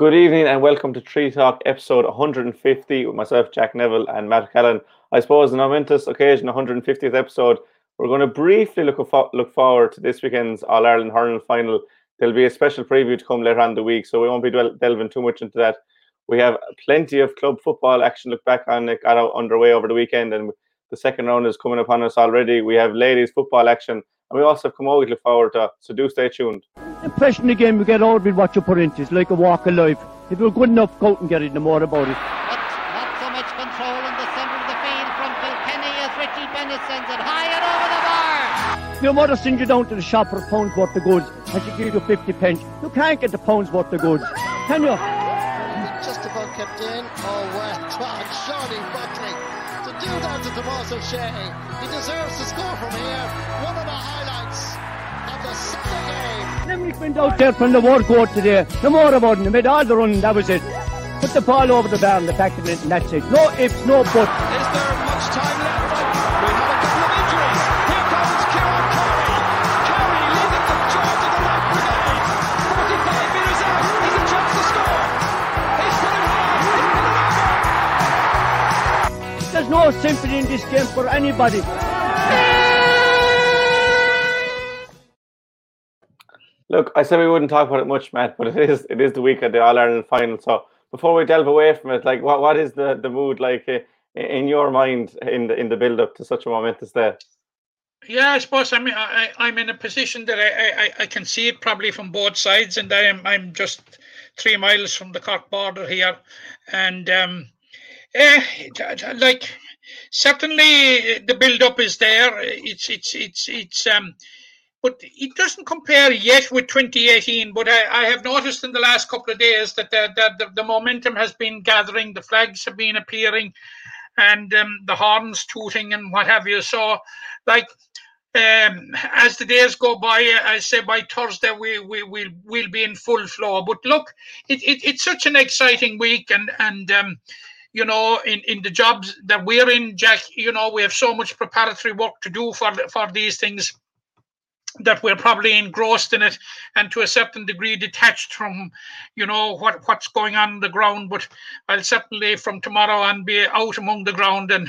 Good evening and welcome to Tree Talk episode 150 with myself, Jack Neville, and Matt Callan. I suppose, an momentous occasion, 150th episode. We're going to briefly look, look forward to this weekend's All Ireland hurling final. There'll be a special preview to come later on the week, so we won't be delving too much into that. We have plenty of club football action. Look back on it got out underway over the weekend, and the second round is coming upon us already. We have ladies football action and we also have Camogie to look forward to. So do stay tuned. Impression the game we get out with what you put into it's like a walk of life. If you're good enough, go out and get it, no more about it. But not so much control in the centre of the field from Kilkenny as Richie Bennett sends it high and over the bar. Your mother sends you down to the shop for a pound's worth of goods and she gives you 50 pence. You can't get the pound's worth of goods, can you? Just about kept in. Oh, well, God, Tomas O'Shea, he deserves to score from here. One of the highlights of the Sunday game. Limerick went out there from the word court today. No more about it. They made all the running. That was it. Put the ball over the bar and the back of it, and that's it. No ifs, no buts. Is there much time no sympathy in this game for anybody. Look, I said we wouldn't talk about it much, Matt, but it is it is the week of the All Ireland final. So before we delve away from it, like what what is the, the mood like uh, in your mind in the in the build up to such a momentous day? Yeah, I suppose I'm I, I'm in a position that I, I, I can see it probably from both sides, and I'm I'm just three miles from the Cork border here, and um, eh, like certainly the build up is there. It's it's it's it's um but it doesn't compare yet with 2018. But I, I have noticed in the last couple of days that the, the, the, momentum has been gathering, the flags have been appearing, and um, the horns tooting and what have you. So, like, um, as the days go by, I say by Thursday we we will we'll be in full flow. But look, it, it it's such an exciting week, and and um, you know, in, in the jobs that we're in, Jack, you know, we have so much preparatory work to do for for these things that we're probably engrossed in it and to a certain degree detached from you know what what's going on, on the ground. But i'll certainly from tomorrow on be out among the ground and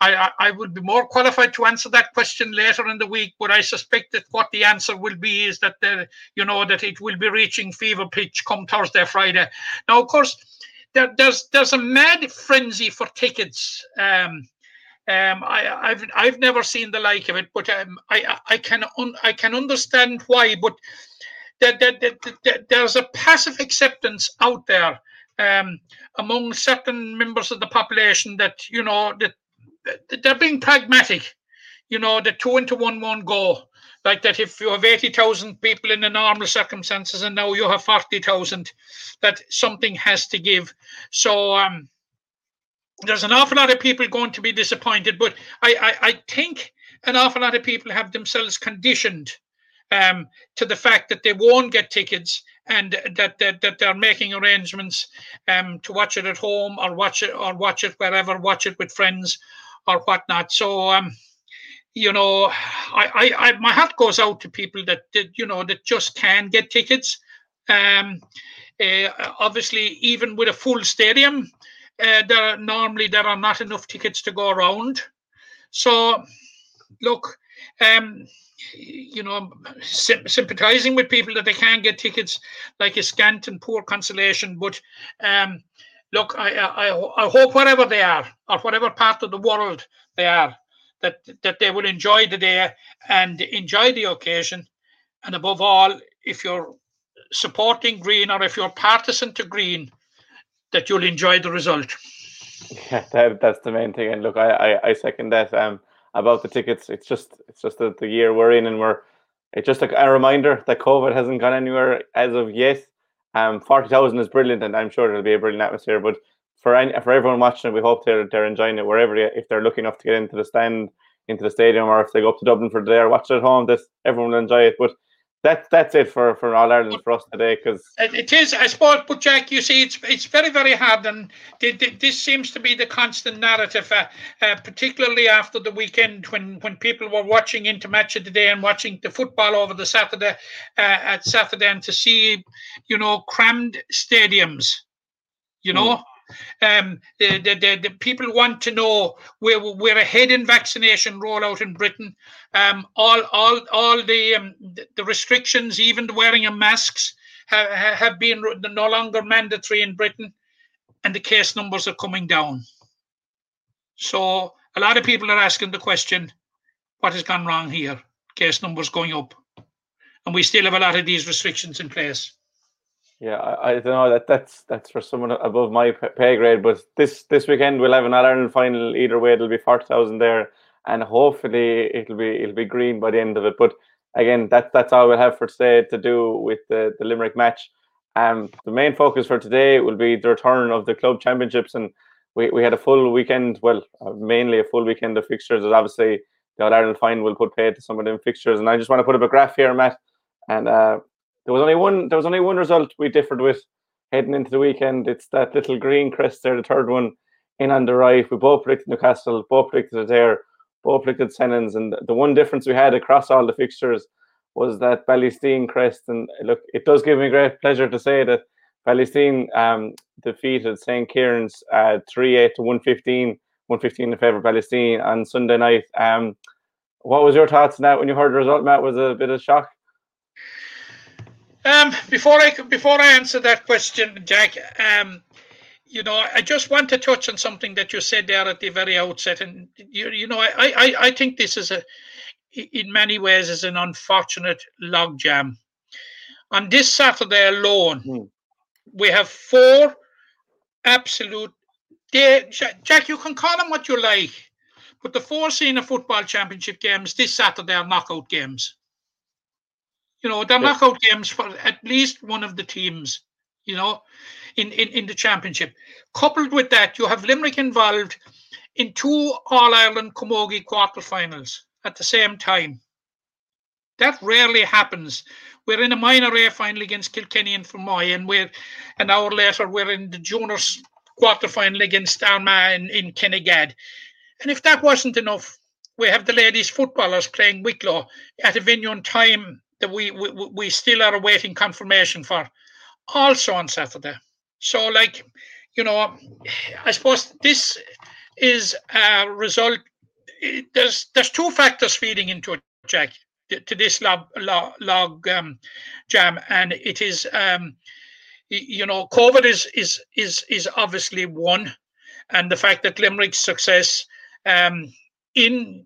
I, I i would be more qualified to answer that question later in the week. But i suspect that what the answer will be is that the you know that it will be reaching fever pitch come thursday friday. Now of course there, there's there's a mad frenzy for tickets um um, I, have I've never seen the like of it, but um, I I can un, I can understand why. But that, that, that there's a passive acceptance out there um, among certain members of the population that you know that, that they're being pragmatic. You know, the two into one won't go. Like that, if you have eighty thousand people in the normal circumstances, and now you have forty thousand, that something has to give. So um, there's an awful lot of people going to be disappointed, but I, I, I think an awful lot of people have themselves conditioned um, to the fact that they won't get tickets and that that, that they're making arrangements um, to watch it at home or watch it or watch it wherever, watch it with friends or whatnot. So um, you know, I, I, I my heart goes out to people that, that you know that just can get tickets. Um, uh, obviously, even with a full stadium, uh, there normally there are not enough tickets to go around. So, look, um, you know, sympathizing with people that they can't get tickets, like a scant and poor consolation. But um, look, I, I I hope wherever they are or whatever part of the world they are, that that they will enjoy the day and enjoy the occasion, and above all, if you're supporting Green or if you're partisan to Green, that you'll enjoy the result. Yeah, that, that's the main thing. And look, I, I, I second that. Um, about the tickets, it's just it's just the, the year we're in, and we're it's just a, a reminder that COVID hasn't gone anywhere as of yet. Um, forty thousand is brilliant, and I'm sure it'll be a brilliant atmosphere. But for any, for everyone watching, we hope they're they're enjoying it wherever they, if they're lucky enough to get into the stand, into the stadium, or if they go up to Dublin for the day or watch it at home. This everyone will enjoy it. But that's that's it for for All Ireland for us today. Because It, is, I suppose, but Jack, you see, it's it's very, very hard, and th- th- this seems to be the constant narrative, uh, uh, particularly after the weekend when when people were watching into match of the day and watching the football over the Saturday uh, at Saturday, and to see, you know, crammed stadiums, you know. Um, the, the, the, the people want to know where we're ahead in vaccination rollout in Britain. Um, all all all the um, the restrictions, even the wearing of masks, have, have been no longer mandatory in Britain, and the case numbers are coming down. So a lot of people are asking the question, what has gone wrong here? Case numbers going up, and we still have a lot of these restrictions in place. Yeah, I, I don't know that that's that's for someone above my pay grade. But this this weekend we'll have an Ireland final. Either way, it'll be forty thousand there, and hopefully it'll be it'll be green by the end of it. But again, that's that's all we'll have for today to do with the the Limerick match. Um, the main focus for today will be the return of the club championships, and we, we had a full weekend. Well, uh, mainly a full weekend of fixtures. As obviously the All Ireland final will put pay to some of them fixtures, and I just want to put up a graph here, Matt. And uh, there was only one. There was only one result we differed with heading into the weekend. It's that little green crest there, the third one in on the right. We both predicted Newcastle, both predicted there, both predicted Sennons, and the one difference we had across all the fixtures was that Ballysteen crest. And look, it does give me great pleasure to say that Ballysteen um, defeated St. Kieran's uh, 3 8 to 115, 115 in favour of Ballysteen on Sunday night. Um, what was your thoughts on that when you heard the result, Matt? Was it a bit of shock? Um, before I before I answer that question, Jack, um, you know, I just want to touch on something that you said there at the very outset, and you you know, I I I think this is a in many ways is an unfortunate logjam. On this Saturday alone, Hmm. we have four absolute. They, Jack, you can call them what you like, but the four senior football championship games this Saturday are knockout games. You know, they're Yeah. knockout games for at least one of the teams, you know, in, in, in the championship. Coupled with that, you have Limerick involved in two All Ireland Camogie quarterfinals at the same time. That rarely happens. We're in a minor A final against Kilkenny and Fermoy, and we're an hour later we're in the juniors quarterfinal against Armagh in, in Kinnegad. And if that wasn't enough, we have the ladies footballers playing Wicklow at a venue and time that we, we we still are awaiting confirmation for, also on Saturday. So, like, you know, I suppose this is a result. There's there's two factors feeding into it, Jack, to to this log log, log um, jam, and it is um, you know, COVID is is is is obviously one, and the fact that Limerick's success um, in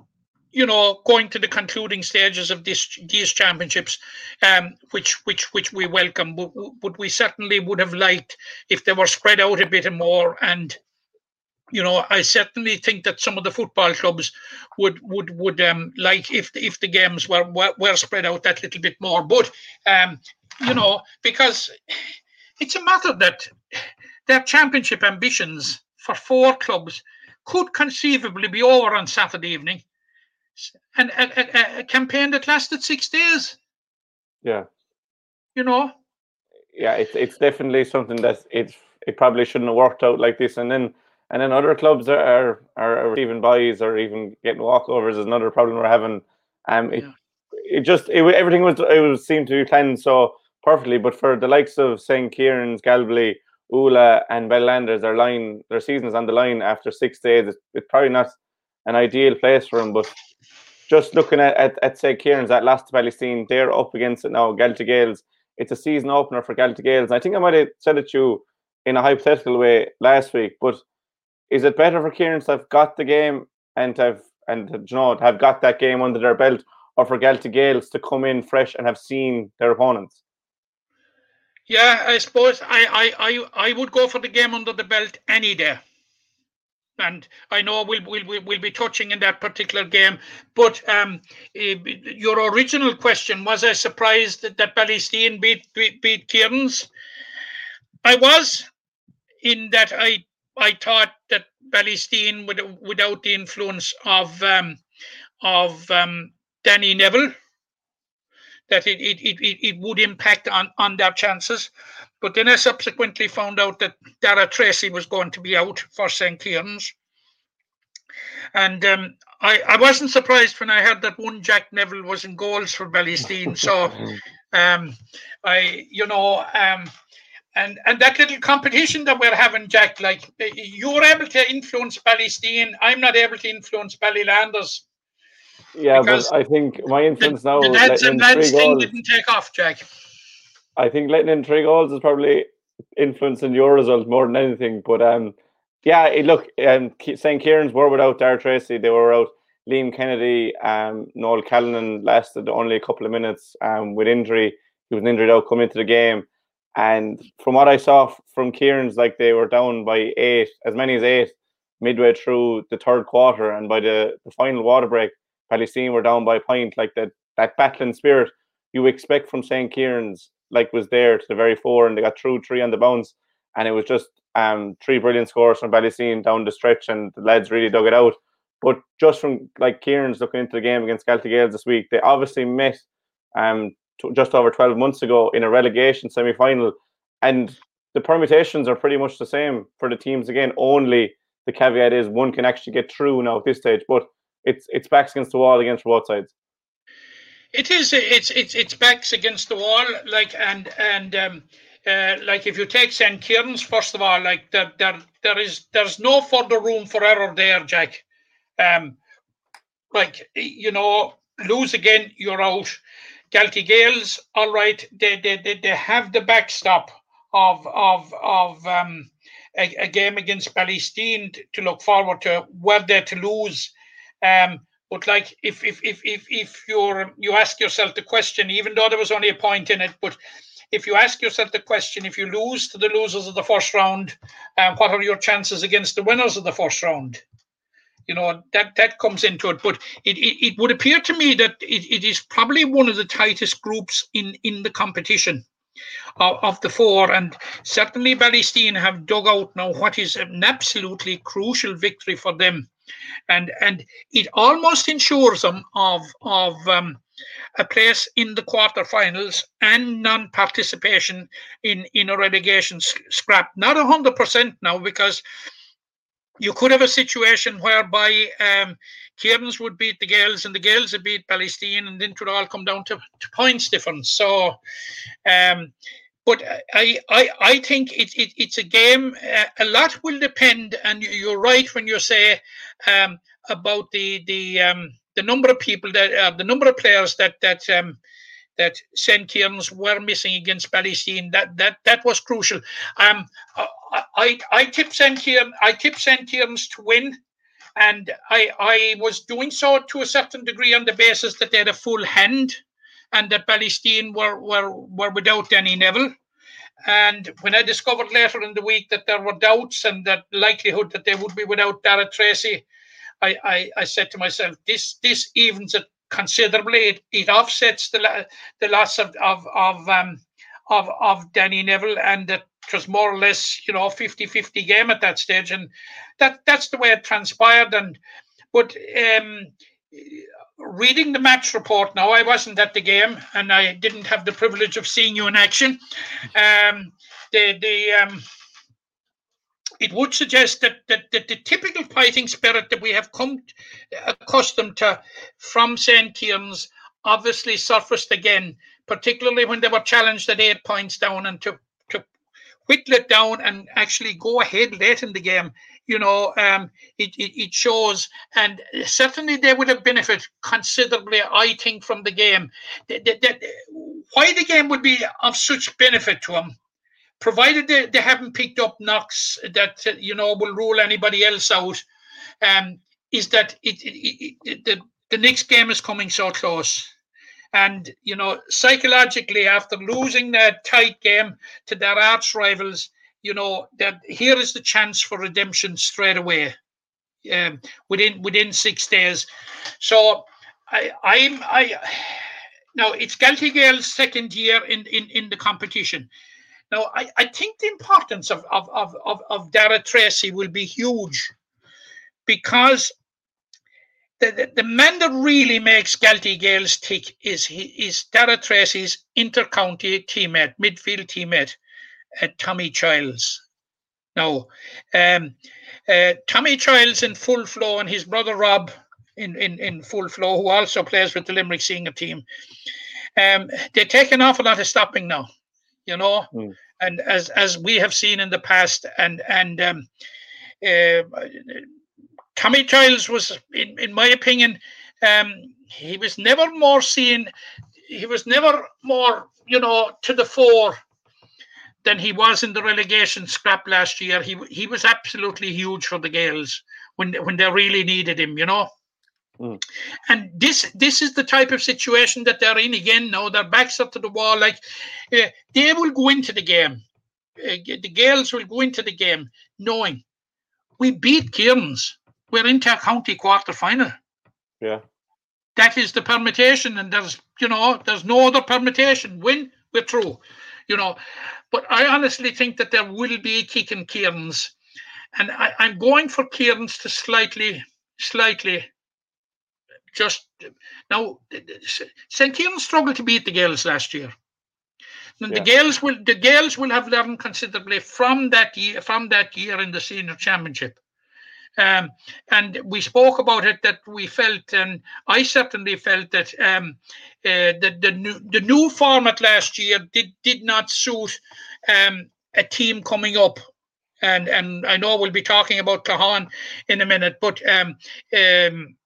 you know going to the concluding stages of this these championships um which which which we welcome. But, but we certainly would have liked if they were spread out a bit more. And you know i certainly think that some of the football clubs would would would um like if if the games were were, were spread out that little bit more. But um you know because it's a matter that their championship ambitions for four clubs could conceivably be over on saturday evening and a, a, a campaign that lasted six days Yeah. you know yeah, it's it's definitely something that it it probably shouldn't have worked out like this. And then and then other clubs are are, are even buys or even getting walkovers is another problem we're having. Um, it, Yeah. it just it, everything was it was seemed to be planned so perfectly. But for the likes of St. Kieran's, Galway, Ula, and Ballylanders, their line their seasons on the line after six days. It's, it's probably not an ideal place for them, but. Just looking at, at, at St. Kieran's, that last Ballysteen, they're up against it now, Galtee Gales it's a season opener for Galtee Gales. I think I might have said it to you in a hypothetical way last week, but is it better for Kieran's to have got the game and to have and you know have got that game under their belt, or for Galtee Gales to come in fresh and have seen their opponents? Yeah, I suppose I, I, I, I would go for the game under the belt any day. And I know we'll, we'll, we'll be touching in that particular game. But um, eh, your original question was I surprised that, that Ballysteen beat, beat, beat Kieran's? I was, in that I I thought that Ballysteen, would, without the influence of um, of um, Danny Neville, that it, it, it it would impact on, on their chances. But then I subsequently found out that Dara Tracy was going to be out for St. Kieran's. And um, I, I wasn't surprised when I heard that one Jack Neville was in goals for Ballysteen. So um, I, you know, um, and and that little competition that we're having, Jack, like you're able to influence Ballysteen. I'm not able to influence Ballylanders. Yeah, Because but I think my influence now The lads and lads thing didn't take off, Jack. I think letting in three goals is probably influencing your result more than anything. But um, yeah, look, um, St. Kieran's were without Dar Tracy. They were out Liam Kennedy. Um, Noel Callanan lasted only a couple of minutes um, with injury. He was injured out coming into the game. And from what I saw from Kieran's, like they were down by eight, as many as eight, midway through the third quarter. And by the, the final water break, Ballysteen were down by a point. Like that, that battling spirit you expect from St. Kieran's, like was there to the very fore, and they got through three on the bounce. And it was just um, three brilliant scores from Ballysteen down the stretch, and the lads really dug it out. But just from like Kieran's looking into the game against Galtee Gales this week, they obviously met um, t- just over 12 months ago in a relegation semi final. And the permutations are pretty much the same for the teams again. Only the caveat is one can actually get through now at this stage, but it's it's backs against the wall against both sides. It is. It's it's it's backs against the wall, like and and um, uh, like if you take St. Kieran's first of all, like there there there is there's no further room for error there, Jack. Um, like you know, lose again, you're out. Galtee Gales, all right, they they they, they have the backstop of of of um a, a game against Ballysteen to look forward to. Were they're to lose, um, but like if if if if if you're you ask yourself the question, even though there was only a point in it, but if you ask yourself the question, if you lose to the losers of the first round, uh, what are your chances against the winners of the first round? You know that that comes into it, but it, it, it would appear to me that it, it is probably one of the tightest groups in in the competition of, of the four, and certainly Ballysteen have dug out now what is an absolutely crucial victory for them and and it almost ensures them of of um, a place in the quarterfinals and non-participation in in a relegation scrap. Not a hundred percent now because you could have a situation whereby um, Kieran's would beat the Gales and the Gales would beat Ballysteen, and then it would all come down to, to points difference. So. Um, but I, I, I think it, it, it's a game. Uh, a lot will depend, and you- you're right when you say um, about the the um, the number of people that uh, the number of players that that um, that St. Kieran's were missing against Ballysteen. That that that was crucial. Um, I I, tipped St. Kieran. I tipped St. Kieran's to win. And I, I was doing so to a certain degree on the basis that they had a full hand and that Ballysteen were, were, were without Danny Neville. And when I discovered later in the week that there were doubts and that likelihood that they would be without Dara Tracy, I, I, I said to myself, this this evens it considerably. It, it offsets the the loss of of of um of of Danny Neville, and it was more or less you know 50-50 game at that stage, and that that's the way it transpired. And but um, reading the match report now, I wasn't at the game, and I didn't have the privilege of seeing you in action. Um, the the um, it would suggest that, that, that the typical fighting spirit that we have come accustomed to from St. Kieran's obviously surfaced again, particularly when they were challenged at eight points down and to, to whittle it down and actually go ahead late in the game. You know, um, it, it, it shows, and certainly they would have benefited considerably, I think, from the game. The- the- the- why the game would be of such benefit to them provided they, they haven't picked up knocks that uh, you know will rule anybody else out, um, is that it, it, it the the next game is coming so close, and you know psychologically after losing that tight game to their arch rivals, you know that here is the chance for redemption straight away, um, within within six days. So I I'm I. Now it's Galtee Gale's second year in, in, in the competition. Now, I, I think the importance of, of, of, of, of Dara Tracy will be huge because the, the, the man that really makes Galtee Gales tick is he is Dara Tracy's inter-county teammate, midfield teammate, uh, Tommy Childs. Now, um, uh, Tommy Childs in full flow and his brother Rob in, in, in full flow, who also plays with the Limerick senior team. Um, they take an awful lot of stopping now, you know, Mm. and as as we have seen in the past, and and um, uh, Tommy Childs was, in, in my opinion, um, he was never more seen. He was never more, you know, to the fore than he was in the relegation scrap last year. He he was absolutely huge for the Gales when when they really needed him, you know. Mm. And this this is the type of situation that they're in again now. Their backs up to the wall. Like uh, they will go into the game. Uh, the Gales will go into the game knowing we beat Kieran's. We're into a county quarter final. Yeah. That is the permutation, and there's you know there's no other permutation. Win, we're through. You know, but I honestly think that there will be a kick in Kieran's, and I, I'm going for Kieran's to slightly, slightly. Just now, St. Kieran struggled to beat the Gales last year. And Yeah. The Gales will the Gales will have learned considerably from that year from that year in the senior championship. Um, and we spoke about it that we felt, and I certainly felt that um, uh, the the new the new format last year did did not suit um, a team coming up. And and I know we'll be talking about Claughaun in a minute, but um, um,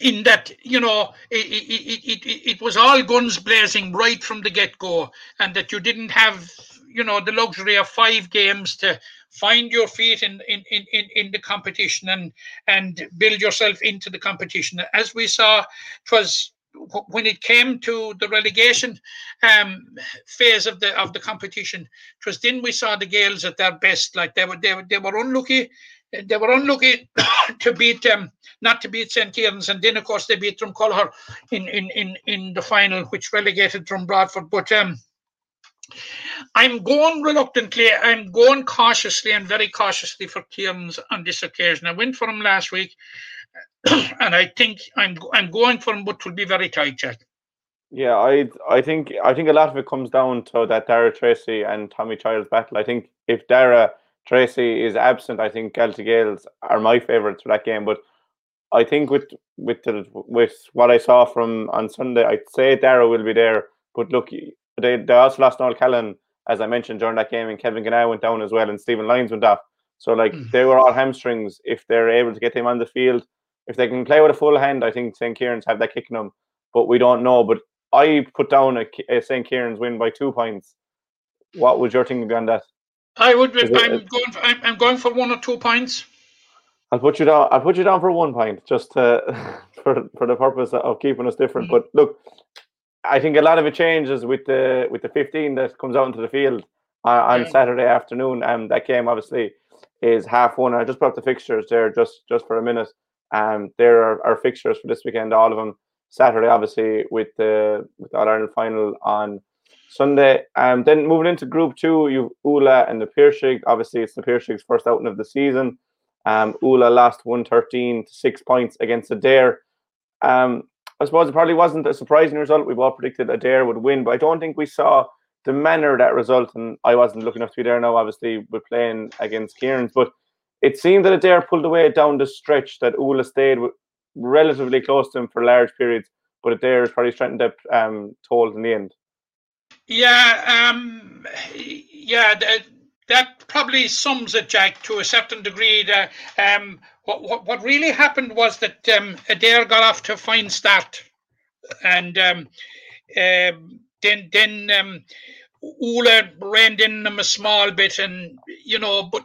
in that you know it, it, it, it, it was all guns blazing right from the get-go and that you didn't have you know the luxury of five games to find your feet in in, in, in in the competition and and build yourself into the competition as we saw it was when it came to the relegation um, phase of the of the competition it was then we saw the Gales at their best like they were they were, they were unlucky they were unlucky to beat um, not to beat St. Kieran's, and then of course they beat Dromcollogher in in in in the final, which relegated Drom-Broadford. But um, I'm going reluctantly. I'm going cautiously and very cautiously for Kieran's on this occasion. I went for him last week, and I think I'm I'm going for him, but it will be very tight, Jack. Yeah, I I think I think a lot of it comes down to that Dara Tracy and Tommy Childs battle. I think if Dara Tracy is absent, I think Galtee Gales are my favourites for that game. But I think with with the with what I saw from on Sunday, I'd say Dara will be there. But look, they, they also lost Noel Callan, as I mentioned during that game, and Kevin Ganna went down as well, and Stephen Lyons went off. So like Mm. they were all hamstrings. If they're able to get him on the field, if they can play with a full hand, I think St. Kieran's have that kicking them. But we don't know. But I put down a, a St. Kieran's win by two points. What would your thinking be on that? I would. It- I'm going. For, I'm, I'm going for one or two points. I'll put you down. I'll put you down for one point, just to, for for the purpose of keeping us different. Mhm. But look, I think a lot of it changes with the with the 15 that comes out into the field uh, on Yeah. Saturday afternoon. Um, that game obviously is half one. I just brought up the fixtures there just just for a minute. Um, there are our fixtures for this weekend, all of them. Saturday, obviously, with the with the All Ireland final on Sunday. Um, then moving into Group Two, you've Ula and the Piarsaigh. Obviously, it's the Piarsaigh's first outing of the season. Um, Ula lost 113 to six points against Adare. Um, I suppose it probably wasn't a surprising result. We've all predicted Adare would win, but I don't think we saw the manner of that result. And I wasn't looking enough to be there now, obviously, we're playing against Kieran's. But it seemed that Adare pulled away down the stretch, that Ula stayed relatively close to him for large periods. But Adare probably strengthened up um, told in the end. Yeah, um, yeah, that, that probably sums it, Jack, to a certain degree. That, um, what, what what really happened was that um, Adare got off to a fine start, and um, um, then then um, Ula reined in them a small bit, and you know, but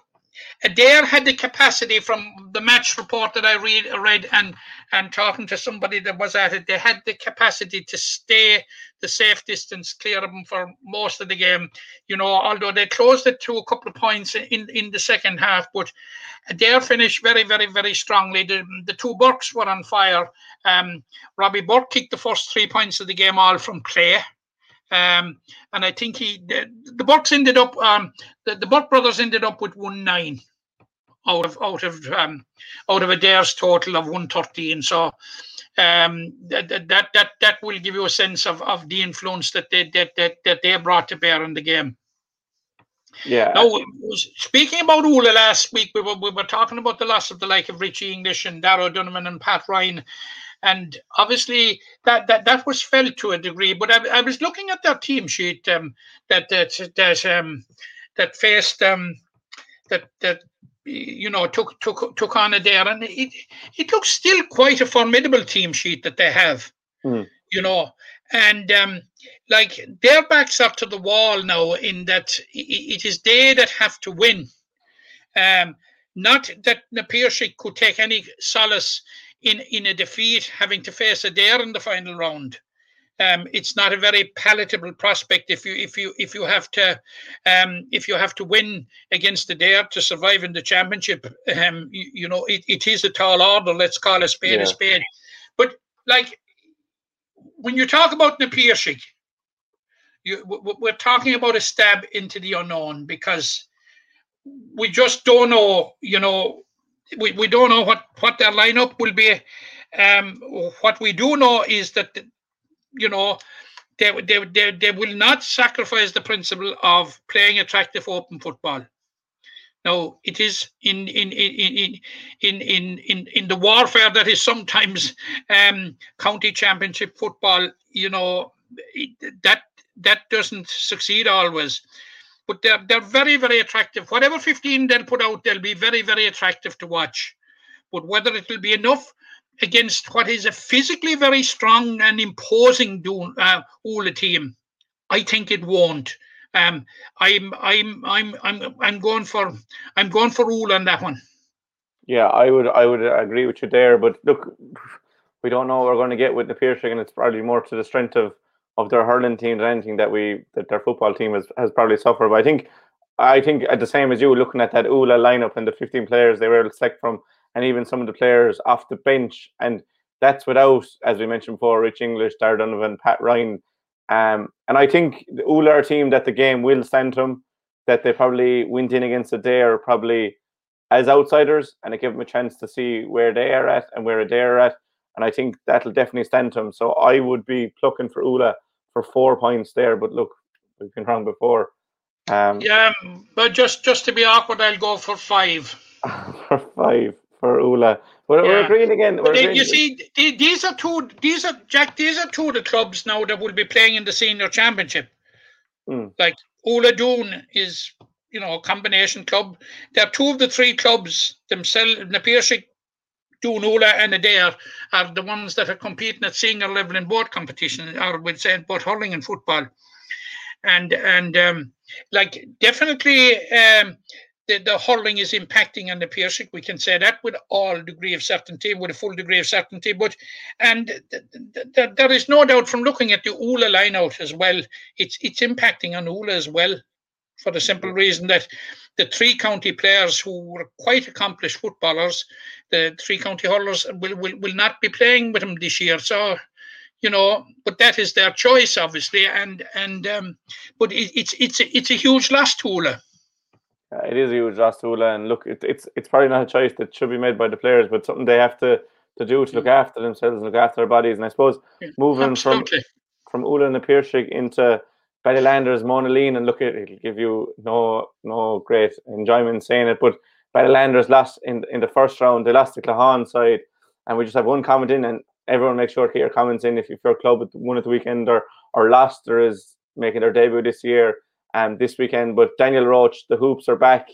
Adare had the capacity from the match report that I read read and and talking to somebody that was at it, they had the capacity to stay the safe distance clear of them for most of the game. You know, although they closed it to a couple of points in in the second half, but Adare finished very, very, very strongly. The, the two Burkes were on fire. Um, Robbie Burke kicked the first three points of the game all from play. Um, and I think he the, the Burkes ended up um, the, the Burke brothers ended up with one nine out of out of um, out of a Adare's total of 113. So um, that, that that that will give you a sense of, of the influence that they that, that that they brought to bear in the game. Yeah. Now, speaking about Ula last week, we were, we were talking about the loss of the like of Richie English and Darragh Donovan and Pat Ryan. And obviously that, that, that was felt to a degree. But I, I was looking at their team sheet um, that that that um, that faced um, that that you know took took took on Adare, and it it looks still quite a formidable team sheet that they have. Mm. You know, and um, like their backs are to the wall now in that it is they that have to win. Um, not that Na Piarsaigh could take any solace in in a defeat, having to face Adare in the final round. Um, it's not a very palatable prospect if you if you if you have to um, if you have to win against Adare to survive in the championship. Um, you, you know it, it is a tall order. Let's call a spade Yeah. a spade. But like when you talk about Na Piarsaigh, you we're talking about a stab into the unknown because we just don't know. You know, we, we don't know what what their lineup will be. Um, what we do know is that you know they, they, they, they will not sacrifice the principle of playing attractive open football. Now it is in in in in in in in, in the warfare that is sometimes um, county championship football. You know that that doesn't succeed always, but they're they're very very attractive. Whatever fifteen they'll put out, they'll be very very attractive to watch. But whether it will be enough against what is a physically very strong and imposing Doon, uh, Ula team, I think it won't. Um, I'm I'm I'm I'm I'm going for I'm going for Ula on that one. Yeah, I would I would agree with you there. But look, we don't know what we're going to get with the Piarsaigh, and it's probably more to the strength of of their hurling team than anything that we that their football team has, has probably suffered. But I think I think at the same as you looking at that Ula lineup and the 15 players they were able to select from, and even some of the players off the bench, and that's without, as we mentioned before, Rich English, Dar Donovan, Pat Ryan. Um, and I think the Ula are team that the game will send them, that they probably went in against a day or probably as outsiders, and it give them a chance to see where they are at and where they are at. And I think that'll definitely stand them. So I would be plucking for Ula for four points there. But look, we've been wrong before. Um, Yeah, but just just to be awkward, I'll go for five. for five for Ula. We're, we're agreeing again. We're agreeing- you see, th- these are two. These are Jack. These are two of the clubs now that will be playing in the senior championship. Mm. Like Ula Doon is, you know, a combination club. They're two of the three clubs themselves. Na Doon, Ula, and Adare are the ones that are competing at senior level in both competition, or we'd say both hurling and football. And and um, like definitely um, the, the hurling is impacting on the Piarsaigh. We can say that with all degree of certainty, with a full degree of certainty. But and th- th- th- there is no doubt from looking at the Ula line out as well, it's it's impacting on Ula as well, for the simple reason that the three county players who were quite accomplished footballers, the three county hurlers will, will, will not be playing with them this year. So you know, but that is their choice, obviously, and and um, but it, it's it's a, it's a huge loss to Ula. Uh, it is a huge loss to Ula, and look, it, it's it's probably not a choice that should be made by the players, but something they have to to do to look after themselves and look after their bodies. And I suppose moving from Absolutely. from Ula and the Piarsaigh into Ballylanders, Monaleen, and look at it'll give you no no great enjoyment saying it, but Ballylanders lost in in the first round. They lost to Claughaun side, and we just have one comment in, and everyone make sure to get your comments in if, your club won at the weekend or or lost or is making their debut this year um this weekend. But Daniel Roach, the hoops are back.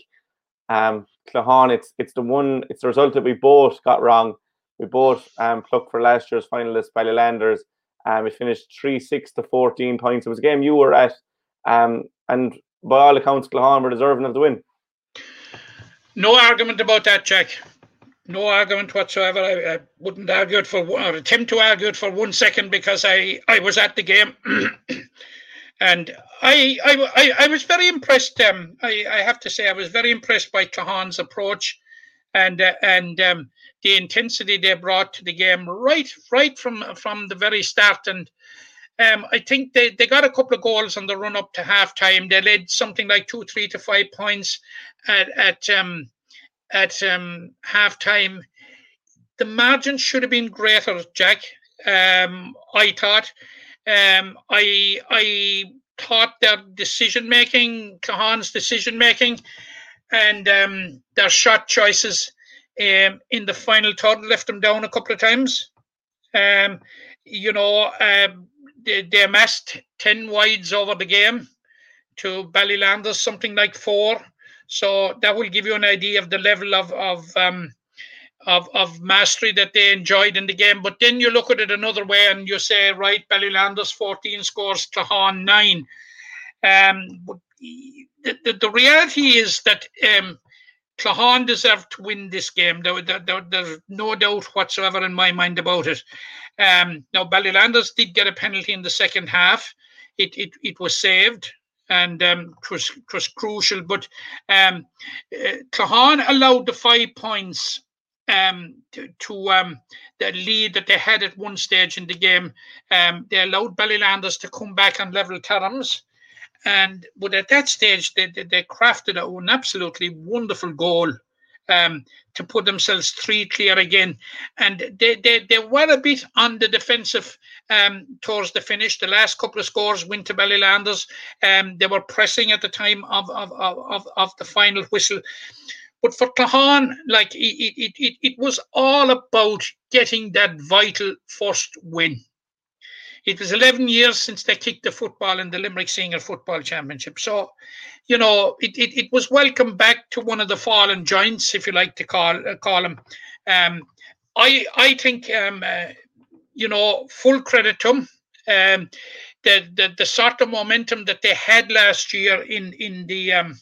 Um, Claughaun, it's it's the one, it's the result that we both got wrong. We both um plucked for last year's finalists, Ballylanders. Um, we finished three six to fourteen points. It was a game you were at, um, and by all accounts, Claughaun were deserving of the win. No argument about that, Jack. No argument whatsoever. I, I wouldn't argue it for one, or attempt to argue it for one second because I, I was at the game, and I, I I I was very impressed. Um, I, I have to say I was very impressed by Claughaun's approach, and uh, and um, the intensity they brought to the game right right from from the very start. And um, I think they, they got a couple of goals on the run up to half time. They led something like two, three to five points at, at um at um, half time, the margin should have been greater, Jack. Um, I thought. Um, I I thought their decision making, Claughaun's decision making, and um, their shot choices um, in the final third left them down a couple of times. Um, you know, um, they, they amassed 10 wides over the game to Ballylanders, something like four. So that will give you an idea of the level of, of um, of, of mastery that they enjoyed in the game. But then you look at it another way and you say, right, Ballylanders 14 scores, Claughaun 9. Um, the, the, reality is that um, Claughaun deserved to win this game. There, there, there, there's no doubt whatsoever in my mind about it. Um, now, Ballylanders did get a penalty in the second half. It, it, it was saved and um, it, was, it was crucial. But um, uh, Claughaun allowed the five points um, to, to um, the lead that they had at one stage in the game. Um, they allowed Ballylanders to come back on level terms. And but at that stage, they, they, they crafted an absolutely wonderful goal um, to put themselves three clear again. And they, they, they were a bit on the defensive um, towards the finish. The last couple of scores went to Ballylanders. Um, they were pressing at the time of, of, of, of the final whistle. But for Claughaun, like it, it, it, it was all about getting that vital first win. It was 11 years since they kicked the football in the Limerick Senior Football Championship. So, you know, it, it, it was welcome back to one of the fallen giants, if you like to call uh, call them. Um, I I think um, uh, you know full credit to them. Um, the, the the sort of momentum that they had last year in in the um,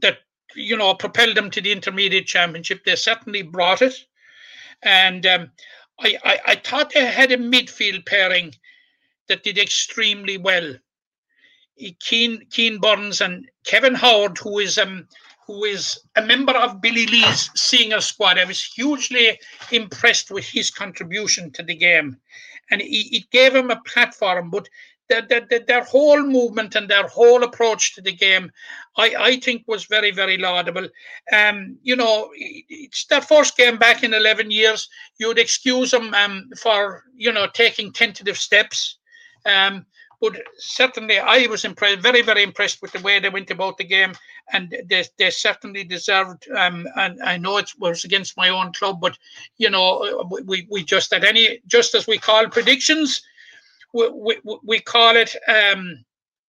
that you know propelled them to the intermediate championship. They certainly brought it, and um, I, I, I thought they had a midfield pairing that did extremely well. Keen Keen Burns and Kevin Howard, who is um who is a member of Billy Lee's senior squad. I was hugely impressed with his contribution to the game, and it gave him a platform. But their, their, their whole movement and their whole approach to the game, I, I think was very, very laudable. Um, you know, it's their first game back in 11 years. You'd excuse them um, for, you know, taking tentative steps. Um, but certainly I was impressed, very, very impressed with the way they went about the game. And they, they certainly deserved, um, and I know it was against my own club, but, you know, we, we just, at any, just as we call predictions, we, we, we call it um,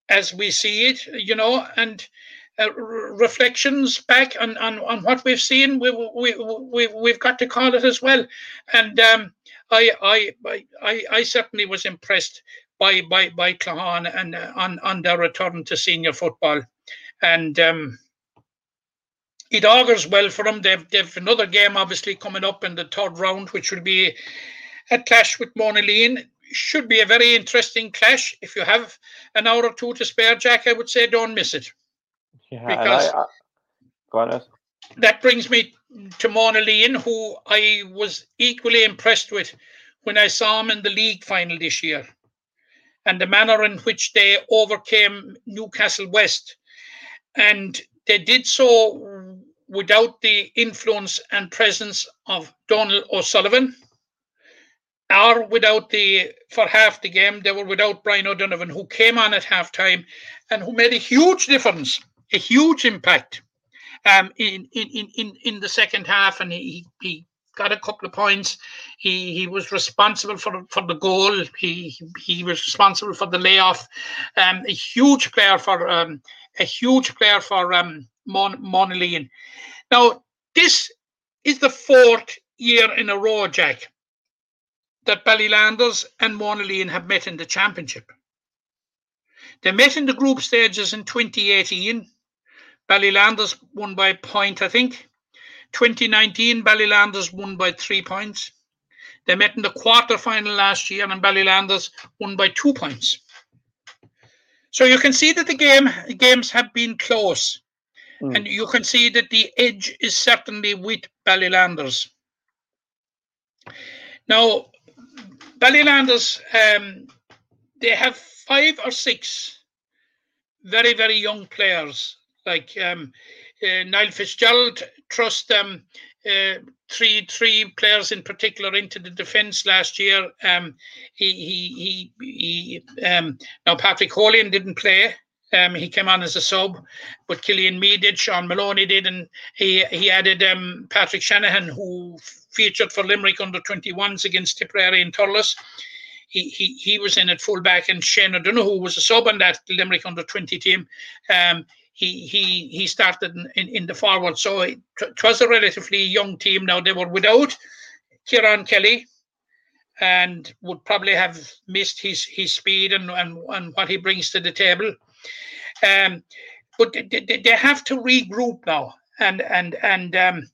as we see it, you know, and uh, reflections back on, on, on what we've seen, we, we, we, we've got to call it as well. And um, I, I, I, I certainly was impressed by by by Claughaun and uh, on on their return to senior football, and um, it augurs well for them. They've they've another game obviously coming up in the third round, which will be a clash with Monaleen should be a very interesting clash. If you have an hour or two to spare, Jack, I would say don't miss it. Yeah, because I, I, go on, that brings me to Mona Monaleen, who I was equally impressed with when I saw him in the league final this year, and the manner in which they overcame Newcastle West, and they did so without the influence and presence of Donald O'Sullivan or without the for half the game they were without Brian O'Donovan who came on at halftime and who made a huge difference a huge impact um, in, in in in the second half. And he he got a couple of points. He he was responsible for for the goal. He he was responsible for the layoff. Um, a huge player for um, a huge player for um Mon- Monaleen now this is the fourth year in a row Jack that Ballylanders and Monaleen have met in the championship. They met in the group stages in 2018. Ballylanders won by a point, I think. 2019, Ballylanders won by three points. They met in the quarter final last year, and Ballylanders won by two points. So you can see that the game games have been close, Mm. and you can see that the edge is certainly with Ballylanders. Now, Ballylanders, um, they have five or six very, very young players. Like um, uh, Niall Fitzgerald trust them. uh, three three players in particular into the defence last year. Um, he he he, he um, now Patrick Holian didn't play. Um, he came on as a sub, but Killian Mee did, Sean Maloney did, and he he added um, Patrick Shanahan, who featured for Limerick under 21s against Tipperary and Thurles. He, he he was in at fullback, and Shane O'Donoghue was a sub on that Limerick under 20 team. Um, he he he started in, in, in the forward, so it, it was a relatively young team. Now they were without Kieran Kelly, and would probably have missed his his speed and and, and what he brings to the table. Um, but they, they, they have to regroup now, and and and um,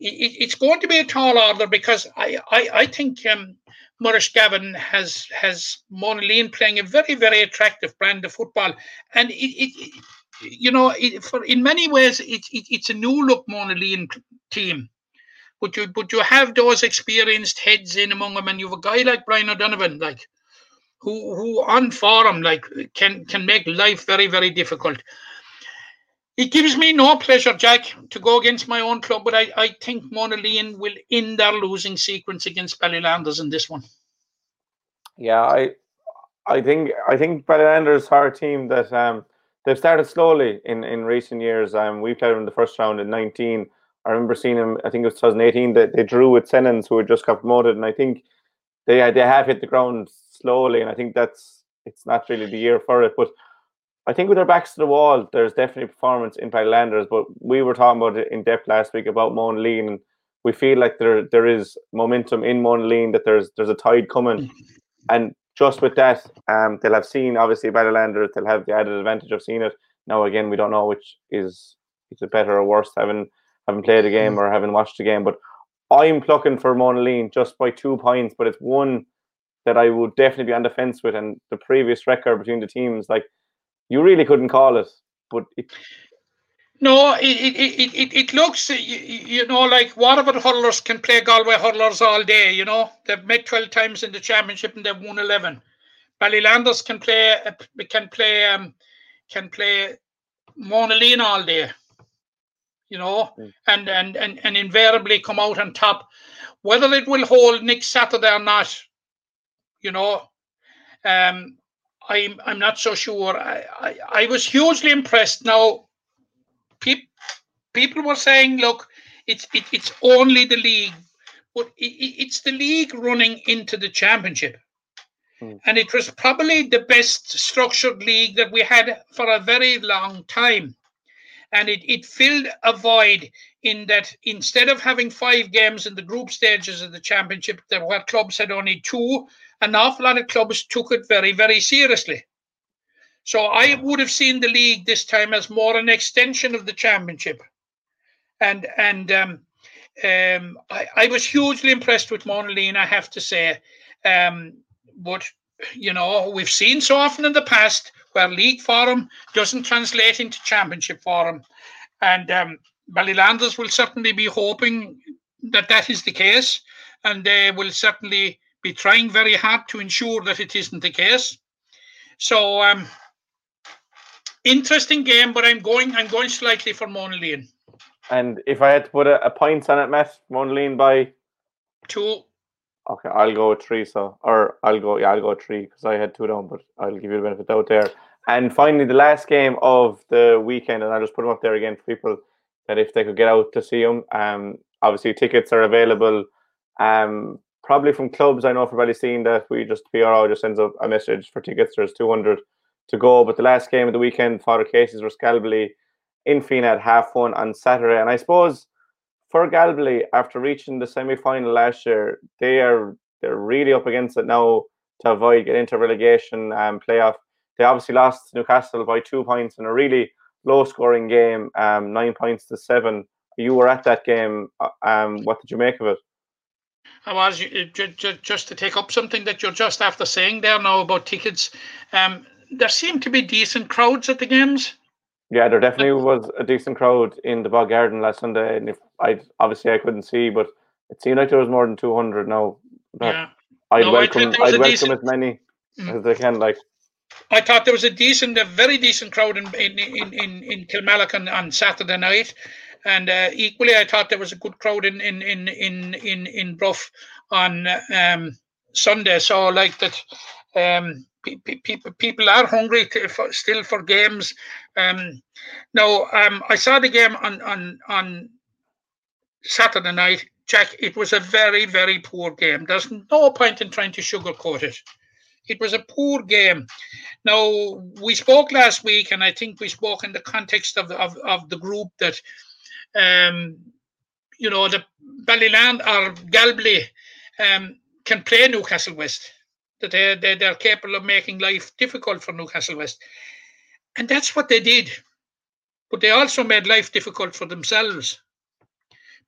it, it's going to be a tall order because I I, I think um, Maurice Gavin has has Monaleen playing a very very attractive brand of football, and it, it you know for in many ways it, it it's a new look Monaleen team. But you but you have those experienced heads in among them, and you have a guy like Brian O'Donovan, like who who on forum like can can make life very very difficult. It gives me no pleasure, Jack, to go against my own club, but I, I think Monaleen will end their losing sequence against Ballylanders in this one. Yeah, I I think I think Ballylanders are a team that um they've started slowly in, in recent years. Um we played them in the first round in nineteen. I remember seeing them, I think it was 2018, that they, they drew with Sennons who had just got promoted, and I think they they have hit the ground slowly, and I think that's it's not really the year for it. But I think with their backs to the wall, there's definitely performance in Landers. But we were talking about it in depth last week about Monaleen, and we feel like there there is momentum in Monaleen that there's there's a tide coming, and just with that, um, they'll have seen obviously Landers. They'll have the added advantage of seeing it. Now again, we don't know which is is it better or worse having having played a game or having watched a game, but I'm plucking for Monaleen just by two points, but it's one that I would definitely be on the fence with. And the previous record between the teams, like you really couldn't call it, but it. No, it it, it, it looks, you, you know, like Waterford hurlers can play Galway hurlers all day, you know. They've met 12 times in the championship and they've won 11. Ballylanders can play, can play, um, can play Mona Monaleen all day you know, mm. and, and and and invariably come out on top. Whether it will hold next Saturday or not, you know, um, I'm I'm not so sure. I, I, I was hugely impressed. Now, pe- people were saying, look, it's it, it's only the league, but it, it's the league running into the championship. Hmm. And it was probably the best structured league that we had for a very long time and it, it filled a void in that instead of having five games in the group stages of the championship, there were clubs had only two. An awful lot clubs took it very, very seriously. So I would have seen the league this time as more an extension of the championship, and and um, um, I, I, was hugely impressed with Monaleen, I have to say. Um, but you know, we've seen so often in the past where league forum doesn't translate into championship forum, And um, Ballylanders will certainly be hoping that that is the case, and they will certainly be trying very hard to ensure that it isn't the case. So, um, interesting game, but I'm going. I'm going slightly for Monaleen. And if I had to put a, a point on it, Matt, Monaleen by two. Okay, I'll go with three. So, or I'll go. Yeah, I'll go three because I had two down, but I'll give you the benefit out there. And finally, the last game of the weekend, and I'll just put them up there again for people that if they could get out to see them. Um, obviously, tickets are available. Um, probably from clubs. I know for seeing that we just PRO just sends up a message for tickets. There's 200 to go. But the last game of the weekend, Father Casey's were Galbally in Feenagh at half one on Saturday. And I suppose for Galbally, after reaching the semi final last year, they are they're really up against it now to avoid getting into relegation and playoff they obviously lost Newcastle by two points in a really low scoring game, um, nine points to seven. You were at that game. Uh, um, what did you make of it? I was just to take up something that you're just after saying there now about tickets. Um, there seemed to be decent crowds at the games. Yeah, there definitely was a decent crowd in the Bog Garden last Sunday, and if I obviously I couldn't see, but it seemed like there was more than two hundred now. Yeah. I'd no, welcome. I'd welcome decent... as many mm. as they can. Like I thought there was a decent, a very decent crowd in in in in, in Kilmallock on, on Saturday night, and uh, equally, I thought there was a good crowd in in in in in, in Bruff on um, Sunday. So, like that, um, people people are hungry to, for, still for games. Um, now, um, I saw the game on on on Saturday night. Jack, it was a very very poor game. There's no point in trying to sugarcoat it. It was a poor game. Now we spoke last week, and I think we spoke in the context of of, of the group that, um, you know, the Ballyland or Galbally um, can play Newcastle West. That they, they they're capable of making life difficult for Newcastle West, and that's what they did. But they also made life difficult for themselves,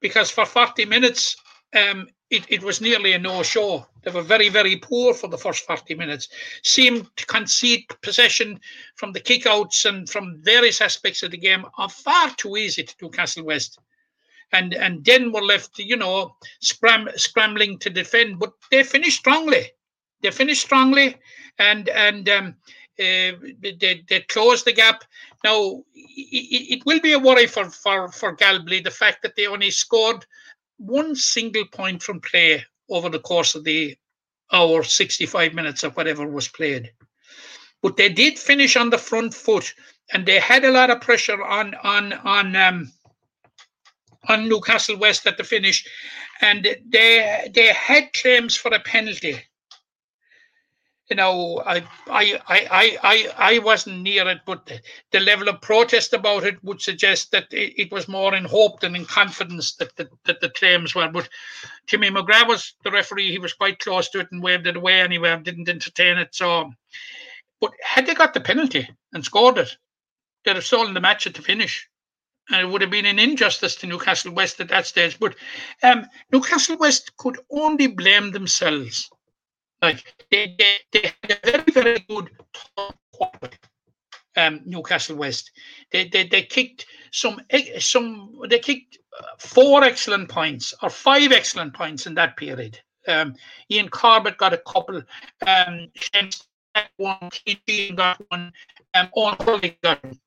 because for forty minutes, um, it, it was nearly a no-show. They were very, very poor for the first 40 minutes. Seemed to concede possession from the kickouts and from various aspects of the game are far too easy to Newcastle West. And and then were left, you know, scram, scrambling to defend. But they finished strongly. They finished strongly and and um, uh, they, they closed the gap. Now, it, it will be a worry for, for, for Galbally, the fact that they only scored one single point from play over the course of the hour, 65 minutes or whatever was played. But they did finish on the front foot and they had a lot of pressure on on on um, on Newcastle West at the finish, and they they had claims for a penalty you know, I, I, I, I, I wasn't near it, but the level of protest about it would suggest that it, it was more in hope than in confidence that, that, that the claims were. But Timmy McGrath was the referee; he was quite close to it and waved it away anyway, didn't entertain it. So, but had they got the penalty and scored it, they'd have stolen the match at the finish. And it would have been an injustice to Newcastle West at that stage. But um, Newcastle West could only blame themselves like they, they, they had a very, very good um, Newcastle West. They, they they kicked some some they kicked four excellent points or five excellent points in that period. Um, Ian Corbett got a couple. Um, one, TG got one. Um, Owen got one.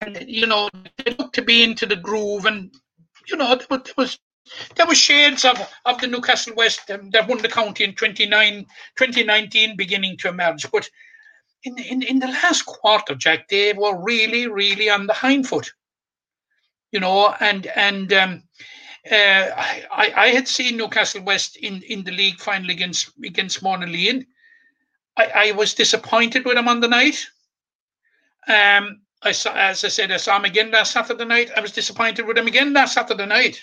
And you know they looked to be into the groove, and you know there was, there was there were shades of, of the Newcastle West um, that won the county in 29, 2019 beginning to emerge. But in, in, in the last quarter, Jack, they were really, really on the hind foot. You know, and and um, uh, I, I had seen Newcastle West in, in the league final against against Monaleen. I, I was disappointed with them on the night. Um, I saw, as I said, I saw him again last Saturday night. I was disappointed with him again last Saturday night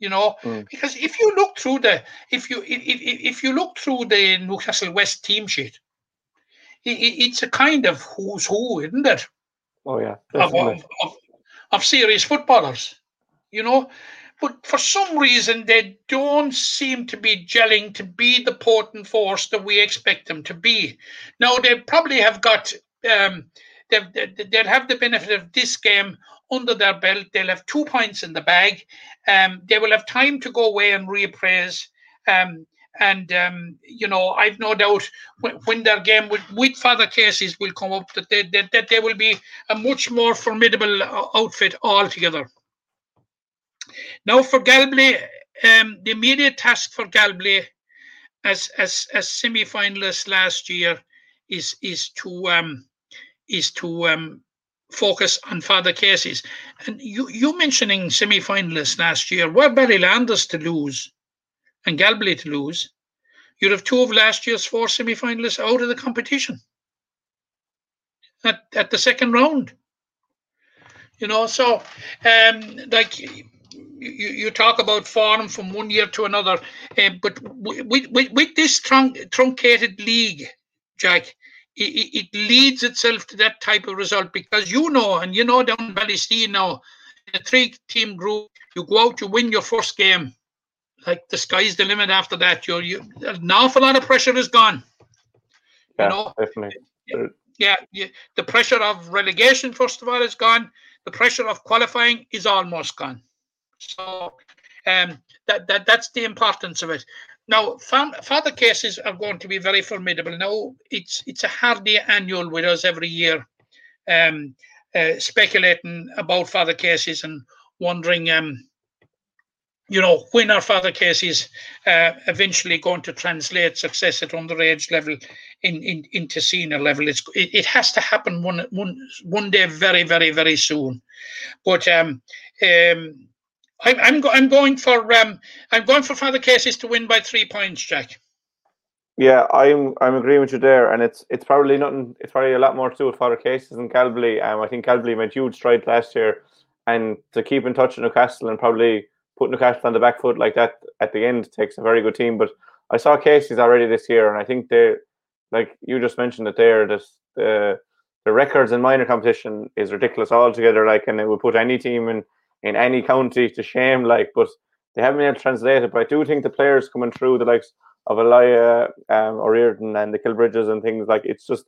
you know mm. because if you look through the if you if, if if you look through the newcastle west team sheet it, it's a kind of who's who isn't it? Oh yeah of, of, of, of serious footballers you know? But for some reason they don't seem to be gelling to be the potent force that we expect them to be. Now they probably have got um, they'll have the benefit of this game under their belt. They'll have two points in the bag. Um, they will have time to go away and reappraise. Um, and um, you know, I've no doubt when, when their game with, with Father Casey's will come up, that they, that, that they will be a much more formidable uh, outfit altogether. Now for Galbally, um, the immediate task for Galbally as as as semi-finalists last year is is to um, is to um, focus on Father Casey's. And you, you mentioning semi finalists last year, were Ballylanders to lose and Galbally to lose, you'd have two of last year's four semi finalists out of the competition at, at the second round. You know, so um, like you, you talk about form from one year to another, uh, but with, with, with this truncated league, Jack, it, it, leads itself to that type of result because you know, and you know down Ballysteen now, in a three team group, you go out, you win your first game. Like the sky's the limit after that. You're you an awful lot of pressure is gone. Yeah, you know? definitely. Yeah, yeah, the pressure of relegation, first of all, is gone. The pressure of qualifying is almost gone. So um, that, that that's the importance of it. Now Father Casey's are going to be very formidable. Now it's it's a hardy annual with us every year, um, uh, speculating about Father Casey's and wondering, um, you know, when are Father Casey's uh, eventually going to translate success at underage level in, in into senior level? It's it, it has to happen one one one day, very very very soon. But um, um, I'm I'm, go, I'm going for um, I'm going for Father Casey's to win by three points, Jack. Yeah, I'm I'm agreeing with you there, and it's it's probably nothing. It's probably a lot more to do with Father Casey's and Galbally. Um, I think Galbally made huge strides last year, and to keep in touch with Newcastle and probably put Newcastle on the back foot like that at the end takes a very good team. But I saw Casey's already this year, and I think they, like you just mentioned, that they're this the the records in minor competition is ridiculous altogether. Like, and it would put any team in in any county to shame. Like, but they haven't been able to translate it. But I do think the players coming through, the likes of Elia um, O'Riordan and the Kilbridges and things like, it's just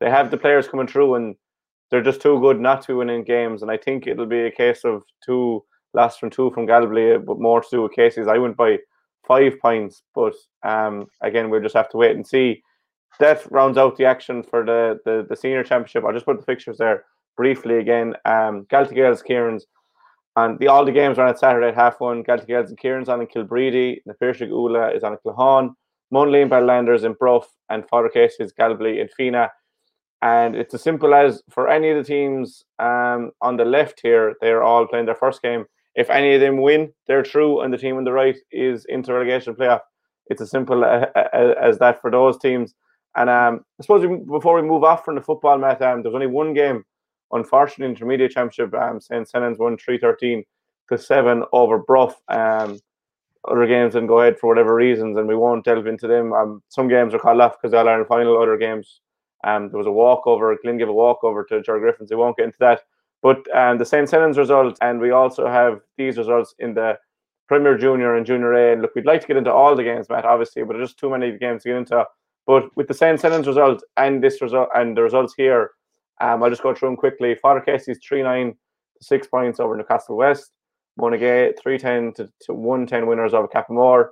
they have the players coming through and they're just too good not to win in games. And I think it'll be a case of two last from two from Galway, but more to do with Casey's. I went by five points, but um, again, we'll just have to wait and see. That rounds out the action for the, the, the senior championship. I'll just put the fixtures there briefly again. Um, girls, Kieran's and the all the games are on Saturday at half one. Galtee Gales and Kieran's on in Kilbreedy. The Piarsaigh Ula is on in Claughaun. Monaleen and Ballylanders in Bruff. And Father is Galbally and Feenagh. And it's as simple as for any of the teams um, on the left here, they're all playing their first game. If any of them win, they're through, and the team on the right is into relegation playoff. It's as simple as, as that for those teams. And um, I suppose before we move off from the football, Matt, um, there's only one game Unfortunately, intermediate championship, um, St. Senan's won 313 to 7 over Bruff. Um, other games didn't go ahead for whatever reasons, and we won't delve into them. Um, some games were called off because they are in final. Other games, um, there was a walkover. Glin gave a walkover to Ger Griffins. We won't get into that. But um, the St. Senan's result, and we also have these results in the Premier Junior and Junior A. And look, we'd like to get into all the games, Matt, obviously, but there's just too many games to get into. But with the St. Senan's result and this result and the results here, um, I'll just go through them quickly. Father Casey's 3 9 to 6 points over Newcastle West. Monagea 310 to, to 110 winners over Cappamore.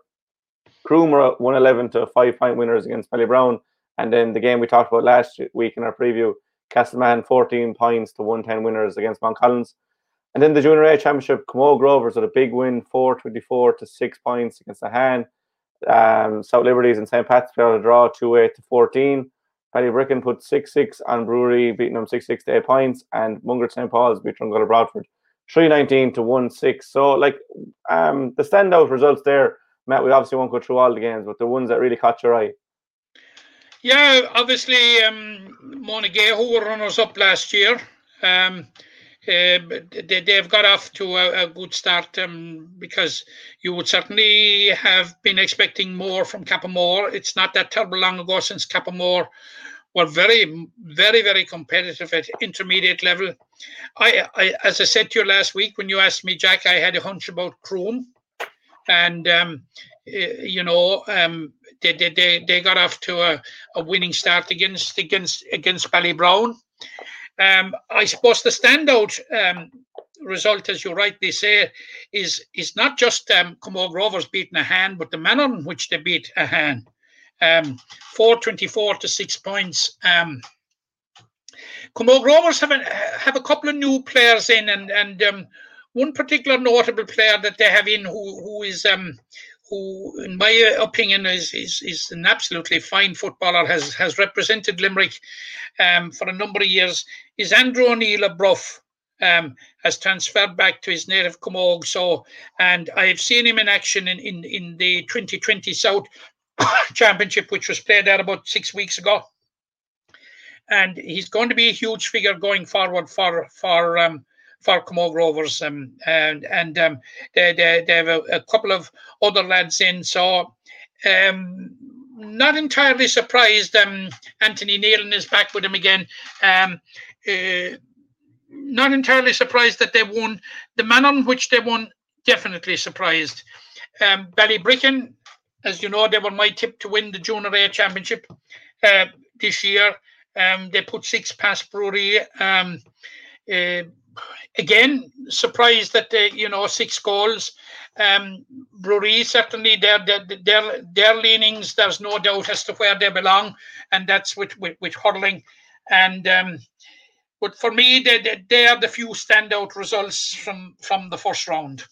Croom 111 to 5 point winners against Brown. And then the game we talked about last week in our preview, Castlemahon 14 points to 110 winners against Mount Collins. And then the Junior A Championship, Camogue Rovers with a big win, 424 to 6 points against the Han. Um, South Liberties and St. Got a draw 2 8 to 14. Ballybricken put 6 6 on Bruree, beating them 6 6 to 8 points, and Mungret St. Paul's beat Dromcollogher Broadford 319 to 1 6. So, like, um, the standout results there, Matt, we obviously won't go through all the games, but the ones that really caught your eye. Yeah, obviously, um, Monagea, who were runners up last year, um, they, they've got off to a, a good start um, because you would certainly have been expecting more from Cappamore. It's not that terrible long ago since Cappamore were very, very, very competitive at intermediate level. I, I, as I said to you last week when you asked me, Jack, I had a hunch about Croom, and um, you know, um, they, they, they, they got off to a, a winning start against against against Ballybrown. Um, I suppose the standout um, result, as you rightly say, is is not just um, Rovers beating Ahane, but the manner in which they beat Ahane. Um, 424 to six points. Um, Rovers have a, have a couple of new players in, and and um, one particular notable player that they have in who who is um, who, in my opinion, is, is is an absolutely fine footballer. has has represented Limerick um, for a number of years. Is Andrew O'Neill Bruff? Um, has transferred back to his native Camogue. So, and I've seen him in action in, in, in the 2020 South Championship, which was played out about six weeks ago. And he's going to be a huge figure going forward for for um, for Camogue Rovers, um, and and um, they, they, they have a, a, couple of other lads in. So, um, not entirely surprised. Um, Anthony Nealon is back with him again. Um, uh, not entirely surprised that they won. The manner in which they won, definitely surprised. Um, Ballybricken, as you know, they were my tip to win the Junior A Championship uh, this year. Um, they put six past Bruree. Um, uh, again, surprised that they, you know, six goals. Um, Bruree certainly their, their their their leanings. There's no doubt as to where they belong, and that's with with, with hurling. And um, but for me, they, they they are the few standout results from from the first round.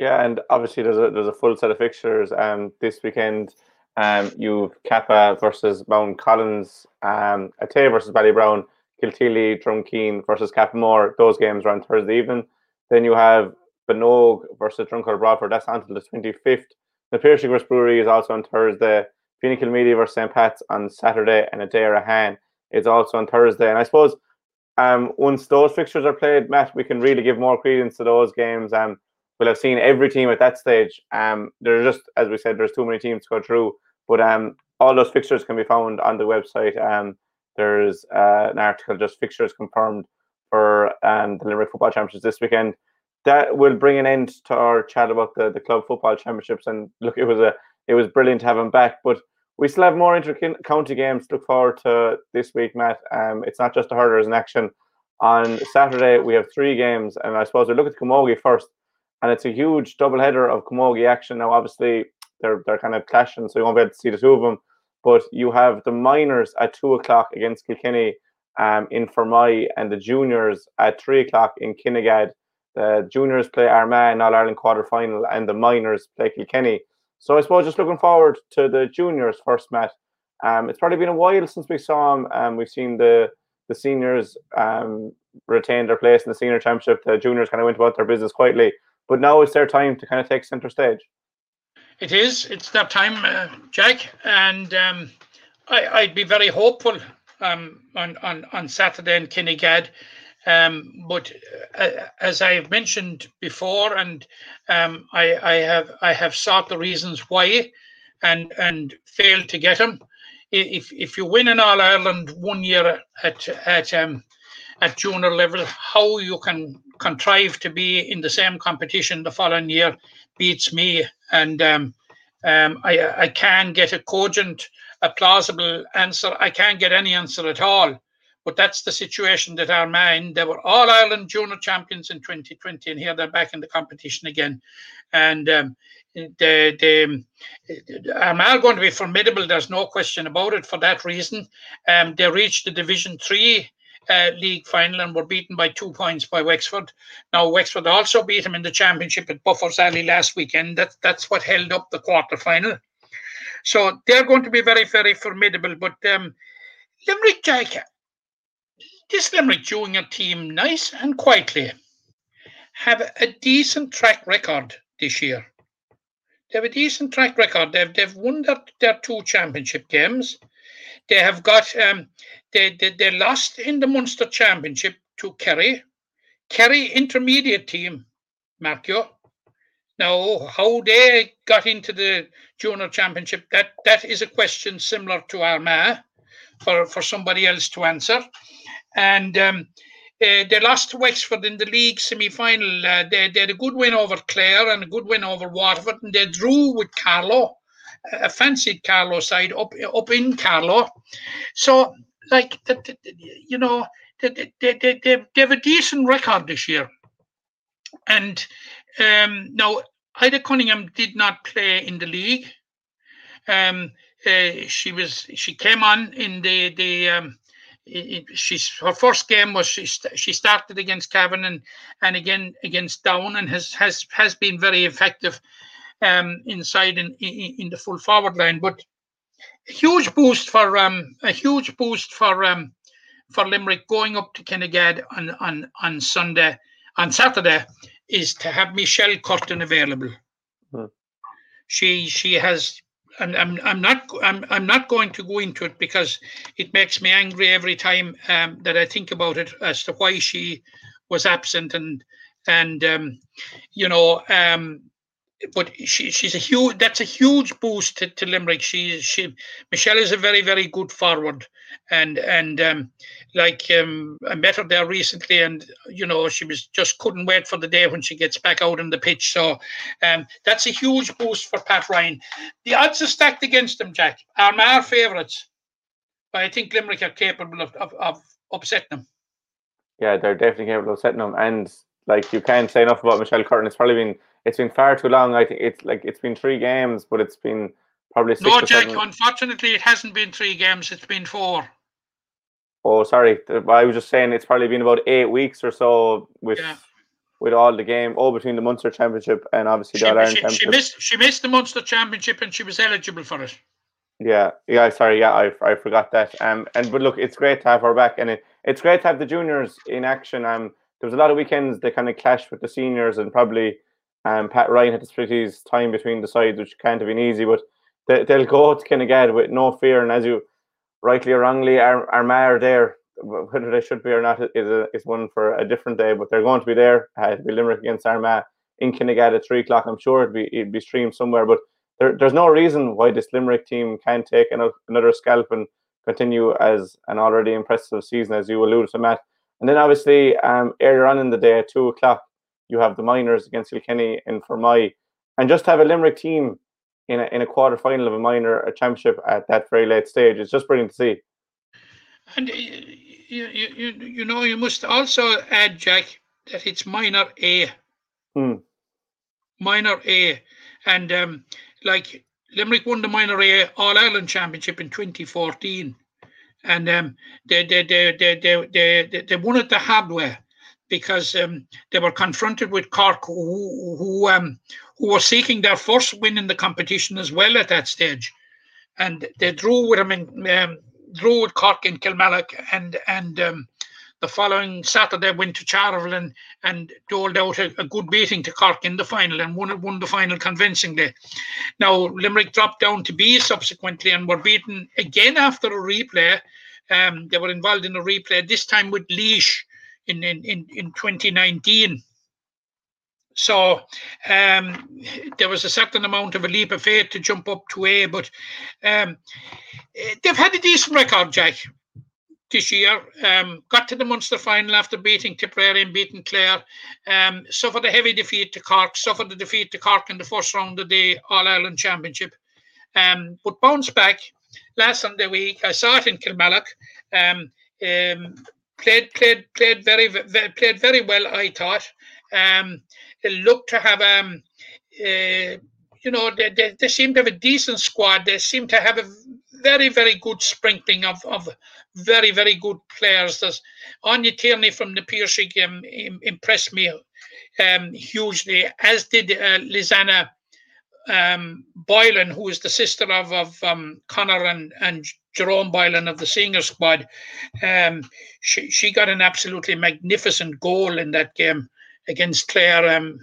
Yeah, and obviously there's a there's a full set of fixtures um this weekend. Um, you've Kappa versus Mount Collins, um, Atay versus Bally Brown, Kilteely, Drumkeen versus Cappamore. Those games are on Thursday evening. Then you have Benogue versus Drumcott Bradford. That's until the 25th. The Piarsaigh Bruree is also on Thursday. Phoenix Media versus St. Pat's on Saturday, and Adare is also on Thursday. And I suppose um, once those fixtures are played, Matt, we can really give more credence to those games. Um, we'll have seen every team at that stage. Um, there's just, as we said, there's too many teams to go through. But um, all those fixtures can be found on the website. Um, there's uh, an article just fixtures confirmed for um, the Limerick Football Championships this weekend. That will bring an end to our chat about the, the club football championships. And look, it was a it was brilliant to have him back. But we still have more inter-county games to look forward to this week, Matt. Um, it's not just the hurlers in action. On Saturday, we have three games, and I suppose we look at Camogie first, and it's a huge double header of Camogie action. Now, obviously, they're they're kind of clashing, so you won't be able to see the two of them. But you have the minors at two o'clock against Kilkenny um, in Fermoy, and the juniors at three o'clock in Kinnegad. The juniors play Armagh in All Ireland quarter final, and the minors play Kilkenny. So I suppose just looking forward to the juniors first, Matt. Um, it's probably been a while since we saw them. Um, we've seen the the seniors um, retain their place in the senior championship. The juniors kind of went about their business quietly, but now it's their time to kind of take center stage. It is. It's that time, uh, Jack, and um, I, would be very hopeful um, on, on on Saturday in Kinnegad. Um, but uh, as I have mentioned before, and um, I, I, have I have sought the reasons why, and and failed to get them. If if you win an All Ireland one year at at um, at junior level, how you can contrive to be in the same competition the following year beats me, and um, um, I, I can't get a cogent, a plausible answer. I can't get any answer at all. But that's the situation that Armagh in. They were all Ireland junior champions in 2020, and here they're back in the competition again. And um, they, are going to be formidable. There's no question about it. For that reason, um, they reached the Division Three uh, league final and were beaten by two points by Wexford. Now Wexford also beat them in the championship at Buffers Alley last weekend. That that's what held up the quarter final. So they're going to be very very formidable. But um, Limerick Jack, this Limerick junior team, nice and quietly, have a decent track record this year. They have a decent track record. They've they've won their, their two championship games. They have got um, they, they they lost in the Munster Championship to Kerry. Kerry intermediate team, Marco. Now, how they got into the junior championship, that that is a question similar to Armagh for, for somebody else to answer. And um, uh, they lost to Wexford in the league semi final. Uh, they, they, had a good win over Clare and a good win over Waterford, and they drew with Carlow a fancied Carlow side up up in Carlow. So, like, you know, they, they, they, they, have a decent record this year. And um, now, Ida Cunningham did not play in the league. Um, uh, she was she came on in the the um, she's her first game was she she started against Cavan and and again against Down and has has has been very effective um, inside in, in, in the full forward line. But a huge boost for um, a huge boost for um, for Limerick going up to Kinnegad on on on Sunday on Saturday is to have Michelle Curtin available. Hmm. She she has and I'm I'm not I'm I'm not going to go into it because it makes me angry every time um, that I think about it as to why she was absent and and um, you know um, but she, she's a huge that's a huge boost to, to Limerick. She she Michelle is a very very good forward, and and um, like um, I met her there recently, and you know she was just couldn't wait for the day when she gets back out on the pitch. So um, that's a huge boost for Pat Ryan. The odds are stacked against them, Jack. Are our favourites, but I think Limerick are capable of, of, of upsetting them. Yeah, they're definitely capable of upsetting them. And like you can't say enough about Michelle Curtin. It's probably been it's been far too long. I think it's like it's been three games, but it's been probably six No, Jack. Unfortunately, it hasn't been three games. It's been four. Oh, sorry. I was just saying it's probably been about eight weeks or so with Yeah. with all the game, all between the Munster Championship and obviously She, the Ireland she, she Championship. missed. She missed the Munster Championship, and she was eligible for it. Yeah, yeah. Sorry, yeah, I, I forgot that. Um, and but look, it's great to have her back, and it, it's great to have the juniors in action. Um, there was a lot of weekends they kind of clashed with the seniors, and probably um, Pat Ryan had to split his time between the sides, which can't have been easy. But they, they'll go to Kinnegad with no fear, and as you rightly or wrongly, Ar- Armagh are there. Whether they should be or not is a, is one for a different day. But they're going to be there. Uh, it'll be Limerick against Armagh in Kinnegad at three o'clock. I'm sure it'd be it'd be streamed somewhere, but there, there's no reason why this Limerick team can't take another, another scalp and continue as an already impressive season, as you alluded to, Matt. And then obviously um, earlier on in the day at two o'clock, you have the Miners against Kilkenny in Fermoy, and just have a Limerick team in a, in a quarter final of a minor a championship at that very late stage. It's just brilliant to see. And you, you, you know, you must also add, Jack, that it's minor A. Hmm. Minor A. And um, like Limerick won the minor A All Ireland Championship in 2014. And um, they, they, they, they, they, they, they won it the hardware because um, they were confronted with Cork, who, who um, who were seeking their first win in the competition as well at that stage. And they drew with them in, um, drew with Cork in Kilmallock, and and um, the following Saturday went to Charleville and, and doled out a, a good beating to Cork in the final and won won the final convincingly. Now Limerick dropped down to B subsequently and were beaten again after a replay. Um, they were involved in a replay this time with Laois in in in, in 2019. So um, there was a certain amount of a leap of faith to jump up to A, but um, they've had a decent record, Jack, this year. Um, got to the Munster final after beating Tipperary and beating Clare. Um, suffered a heavy defeat to Cork, suffered a defeat to Cork in the first round of the All Ireland Championship. Um, but bounced back last Sunday week. I saw it in Kilmallock. Um, played played played very, very played very well. I thought. Um, they look to have um, uh, you know, they, they, they seem to have a decent squad. They seem to have a very, very good sprinkling of, of very, very good players. There's Anya Tierney from the um, im- impressed me um, hugely, as did uh, Lisanna um, Boylan, who is the sister of, of um, Connor and, and Jerome Boylan of the senior squad. Um, she, she got an absolutely magnificent goal in that game against Clare um,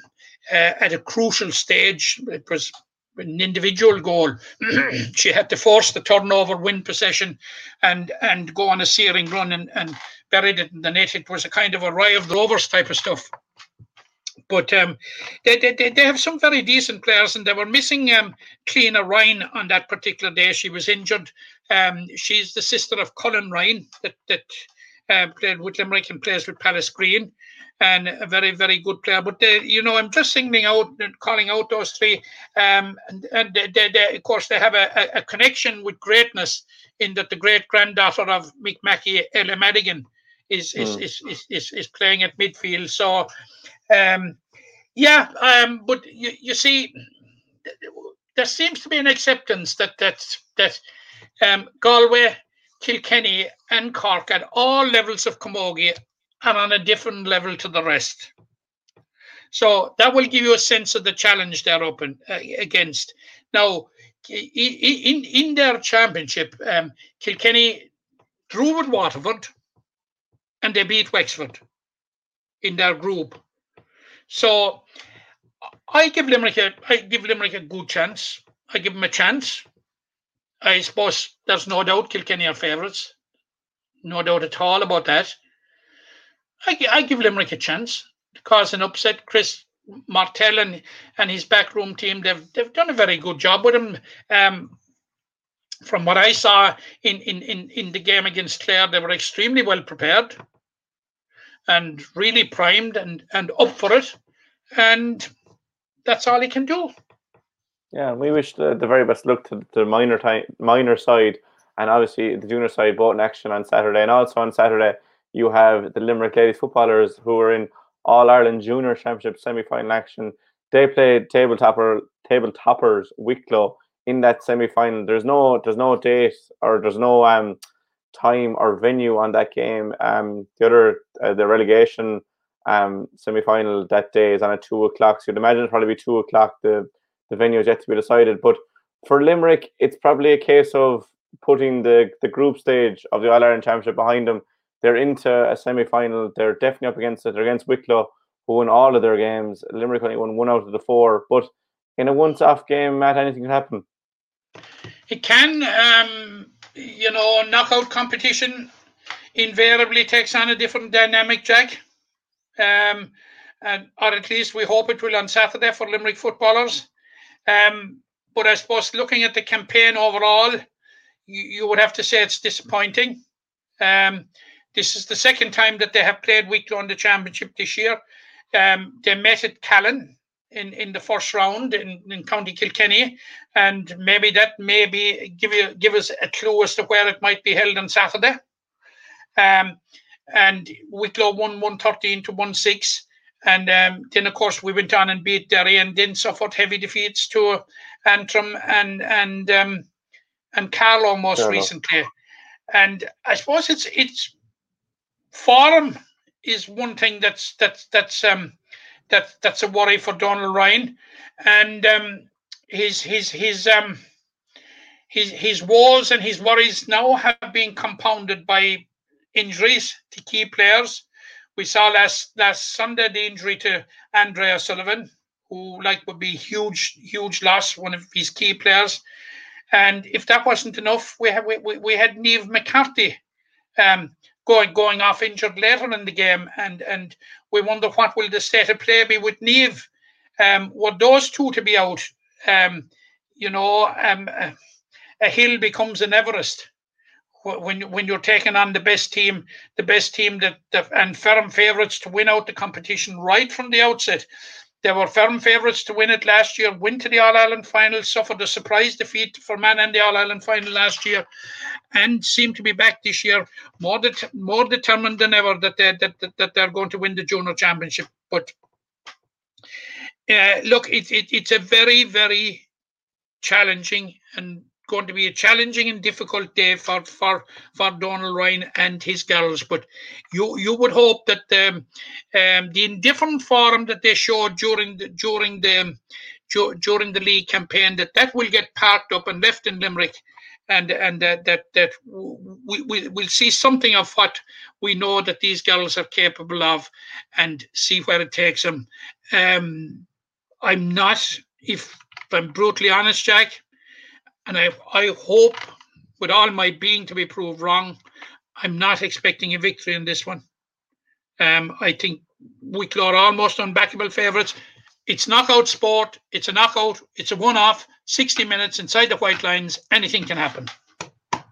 uh, at a crucial stage. It was an individual goal. she had to force the turnover, win possession, and and go on a searing run and, and buried it in the net. It was a kind of a Roy of the Rovers type of stuff. But um, they, they, they have some very decent players, and they were missing um, Cleena Ryan on that particular day. She was injured. Um, she's the sister of Colin Ryan that that uh, played with Limerick and plays with Pallasgreen and a very, very good player. But they, you know, I'm just singling out and calling out those three. Um, and and they, they, they, of course, they have a, a, a connection with greatness in that the great granddaughter of Mick Mackey, Ella Madigan, is is, Mm. is, is, is is playing at midfield. So, um, yeah, um, but you, you see, there seems to be an acceptance that that that um, Galway, Kilkenny, and Cork at all levels of camogie are on a different level to the rest. So that will give you a sense of the challenge they're up uh, against. Now, in in their championship, um, Kilkenny drew with Waterford, and they beat Wexford in their group. So I give Limerick a I give Limerick a good chance. I give them a chance. I suppose there's no doubt Kilkenny are favourites. No doubt at all about that. I, I give Limerick a chance to cause an upset. Chris Martell and, and his backroom team, they've they've done a very good job with him. Um, from what I saw in, in, in, in the game against Clare, they were extremely well prepared and really primed and, and up for it. And that's all he can do. Yeah, we wish the, the very best luck to the minor time, minor side, and obviously the junior side both in action on Saturday, and also on Saturday you have the Limerick Ladies footballers who are in All Ireland Junior Championship semi final action. They played table topper table toppers Wicklow in that semi final. There's no there's no date or there's no um time or venue on that game. Um, the other uh, the relegation um semi final that day is on at two o'clock. So you'd imagine it'd probably be two o'clock. The the venue is yet to be decided, but for Limerick, it's probably a case of putting the the group stage of the All Ireland Championship behind them. They're into a semi final. They're definitely up against it. They're against Wicklow, who won all of their games. Limerick only won one out of the four, but in a once-off game, Matt, anything can happen. It can, um, you know, knockout competition invariably takes on a different dynamic, Jack. Um, and, or at least we hope it will on Saturday for Limerick footballers. Um, but I suppose looking at the campaign overall, you, you would have to say it's disappointing. Um, this is the second time that they have played Wicklow in the championship this year. Um, they met at Callan in, in the first round in, in County Kilkenny, and maybe that maybe give you give us a clue as to where it might be held on Saturday. Um, and Wicklow won 113 to 1 6. And um, then, of course, we went on and beat Derry and then suffered heavy defeats to Antrim and and um, and Carlow most Carlow. recently. And I suppose it's it's form is one thing that's that's that's um that that's a worry for Donald Ryan, and um his his his um his his woes and his worries now have been compounded by injuries to key players. We saw last last Sunday the injury to Andrea Sullivan, who like would be huge huge loss, one of his key players. And if that wasn't enough, we had we, we had Neve McCarthy um, going going off injured later in the game, and and we wonder what will the state of play be with Neve. Um, were those two to be out, um, you know, um, a, hill becomes an Everest when when you're taking on the best team, the best team that, that and firm favourites to win out the competition right from the outset. They were firm favourites to win it last year, win to the All Ireland final, suffered a surprise defeat for Man in the All Ireland final last year, and seem to be back this year more det- more determined than ever that they that, that, that they're going to win the junior championship. But uh, look, it, it it's a very very challenging and going to be a challenging and difficult day for for for Donald Ryan and his girls. But you you would hope that um, um, the indifferent form that they showed during the during the during the league campaign that that will get parked up and left in Limerick. And, and that that that we, we will see something of what we know that these girls are capable of, and see where it takes them. Um, I'm not, if I'm brutally honest, Jack, and I I hope with all my being to be proved wrong. I'm not expecting a victory in this one. Um, I think Wicklow are almost unbackable favourites. It's knockout sport. It's a knockout. It's a one-off. 60 minutes inside the white lines. Anything can happen.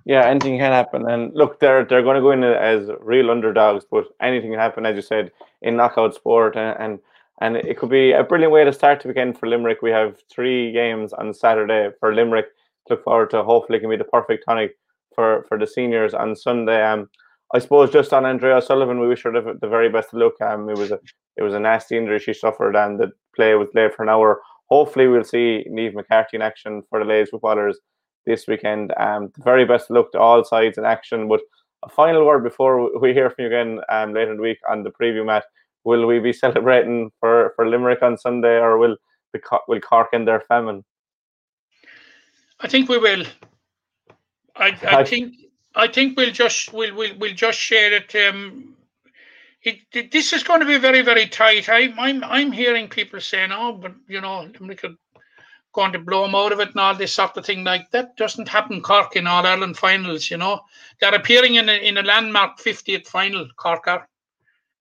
Yeah, anything can happen. And look, they're they're going to go in as real underdogs, but anything can happen, as you said, in knockout sport. And and, and it could be a brilliant way to start the weekend for Limerick. We have three games on Saturday for Limerick. Look forward to. Hopefully, can be the perfect tonic for for the seniors on Sunday. Um, I suppose just on Andrea Sullivan, we wish her the, the very best of luck. Um, it was a it was a nasty injury she suffered, and the play was delayed for an hour. Hopefully, we'll see Neve McCarthy in action for the ladies footballers this weekend. Um, the very best of luck to all sides in action. But a final word before we hear from you again um, later in the week on the preview, Matt. Will we be celebrating for, for Limerick on Sunday, or will the will Cork end their famine? I think we will. I, I think I think we'll just we'll we'll, we'll just share it. Um, it, it- this is going to be very very tight. I, I'm I'm hearing people saying, "Oh, but you know, Limerick are going to blow them out of it and all this sort of thing." Like that doesn't happen. Cork in All Ireland finals, you know, they're appearing in a, in a landmark 50th final. Cork are.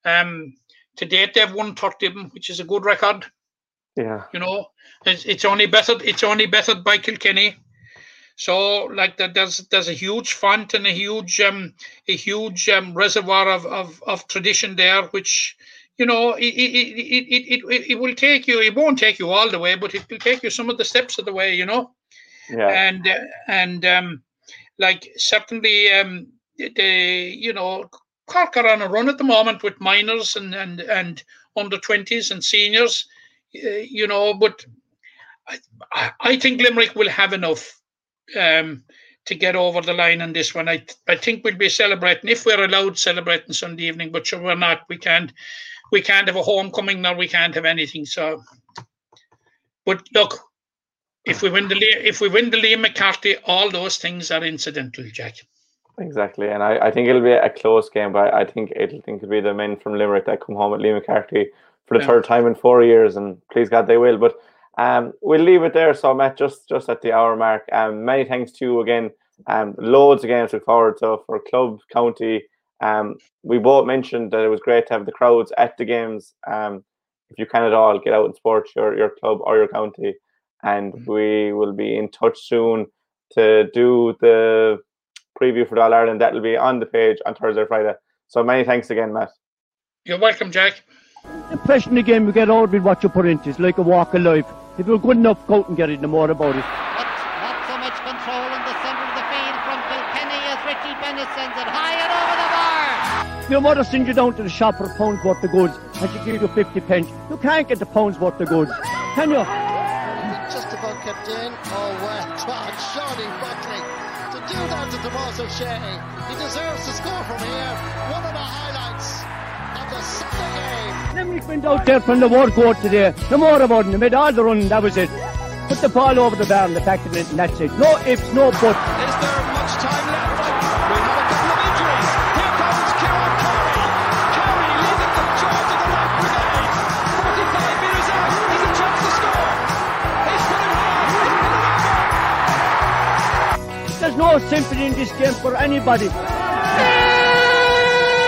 Um, to date, they've won 30 of them, which is a good record. Yeah, You know, it's, it's only bettered. It's only bettered by Kilkenny. So like that, there's there's a huge font and a huge um a huge um reservoir of of, of tradition there, which you know it it, it, it, it will take you. It won't take you all the way, but it will take you some of the steps of the way. You know, yeah, and uh, and um like certainly um the you know Cork are on a run at the moment with minors and and and under twenties and seniors, uh, you know. But I, I think Limerick will have enough um, to get over the line on this one. I I think we'll be celebrating if we're allowed celebrating Sunday evening, but sure we're not. We can't we can't have a homecoming nor we can't have anything. So, but look, if we win the if we win the Liam McCarthy, all those things are incidental, Jack. Exactly, and I, I think it'll be a close game, but I think it'll think it'll be the men from Limerick that come home with Liam McCarthy for the Yeah. third time in four years, and please God they will. But um, we'll leave it there. So Matt, just just at the hour mark. Um, many thanks to you again. Um, loads of games to look forward to for club, county. Um, we both mentioned that it was great to have the crowds at the games. Um, if you can at all, get out and support your your club or your county, and we will be in touch soon to do the preview for All Ireland. That'll be on the page on Thursday, Friday. So many thanks again, Matt. You're welcome, Jack. Impression the game you get out with what you put into it. It's like a walk of life. If you're good enough, go out and get it, no more about it. But not so much control in the centre of the field from Kilkenny as Richie Bennett sends it high and over the bar. Your mother sends you down to the shop for a pound's worth of goods and she gives you 50 pence. You can't get the pound's worth of goods, can you? Just about kept in. Oh, well done, Seánie Buckley. To do that to Tomas O'Shea, he deserves to score from here. One Limerick went out there from the word court today. No more about it. They made all the running, that was it. Put the ball over the bar and the back of it, and that's it. No ifs, no buts. Is there much time left? We have a couple of injuries. Here comes Kieran Carey. Carey leading the charge of the right brigade. 45 metres out. He's a chance to score. He's put it high. He's put it over. There's no sympathy in this game for anybody.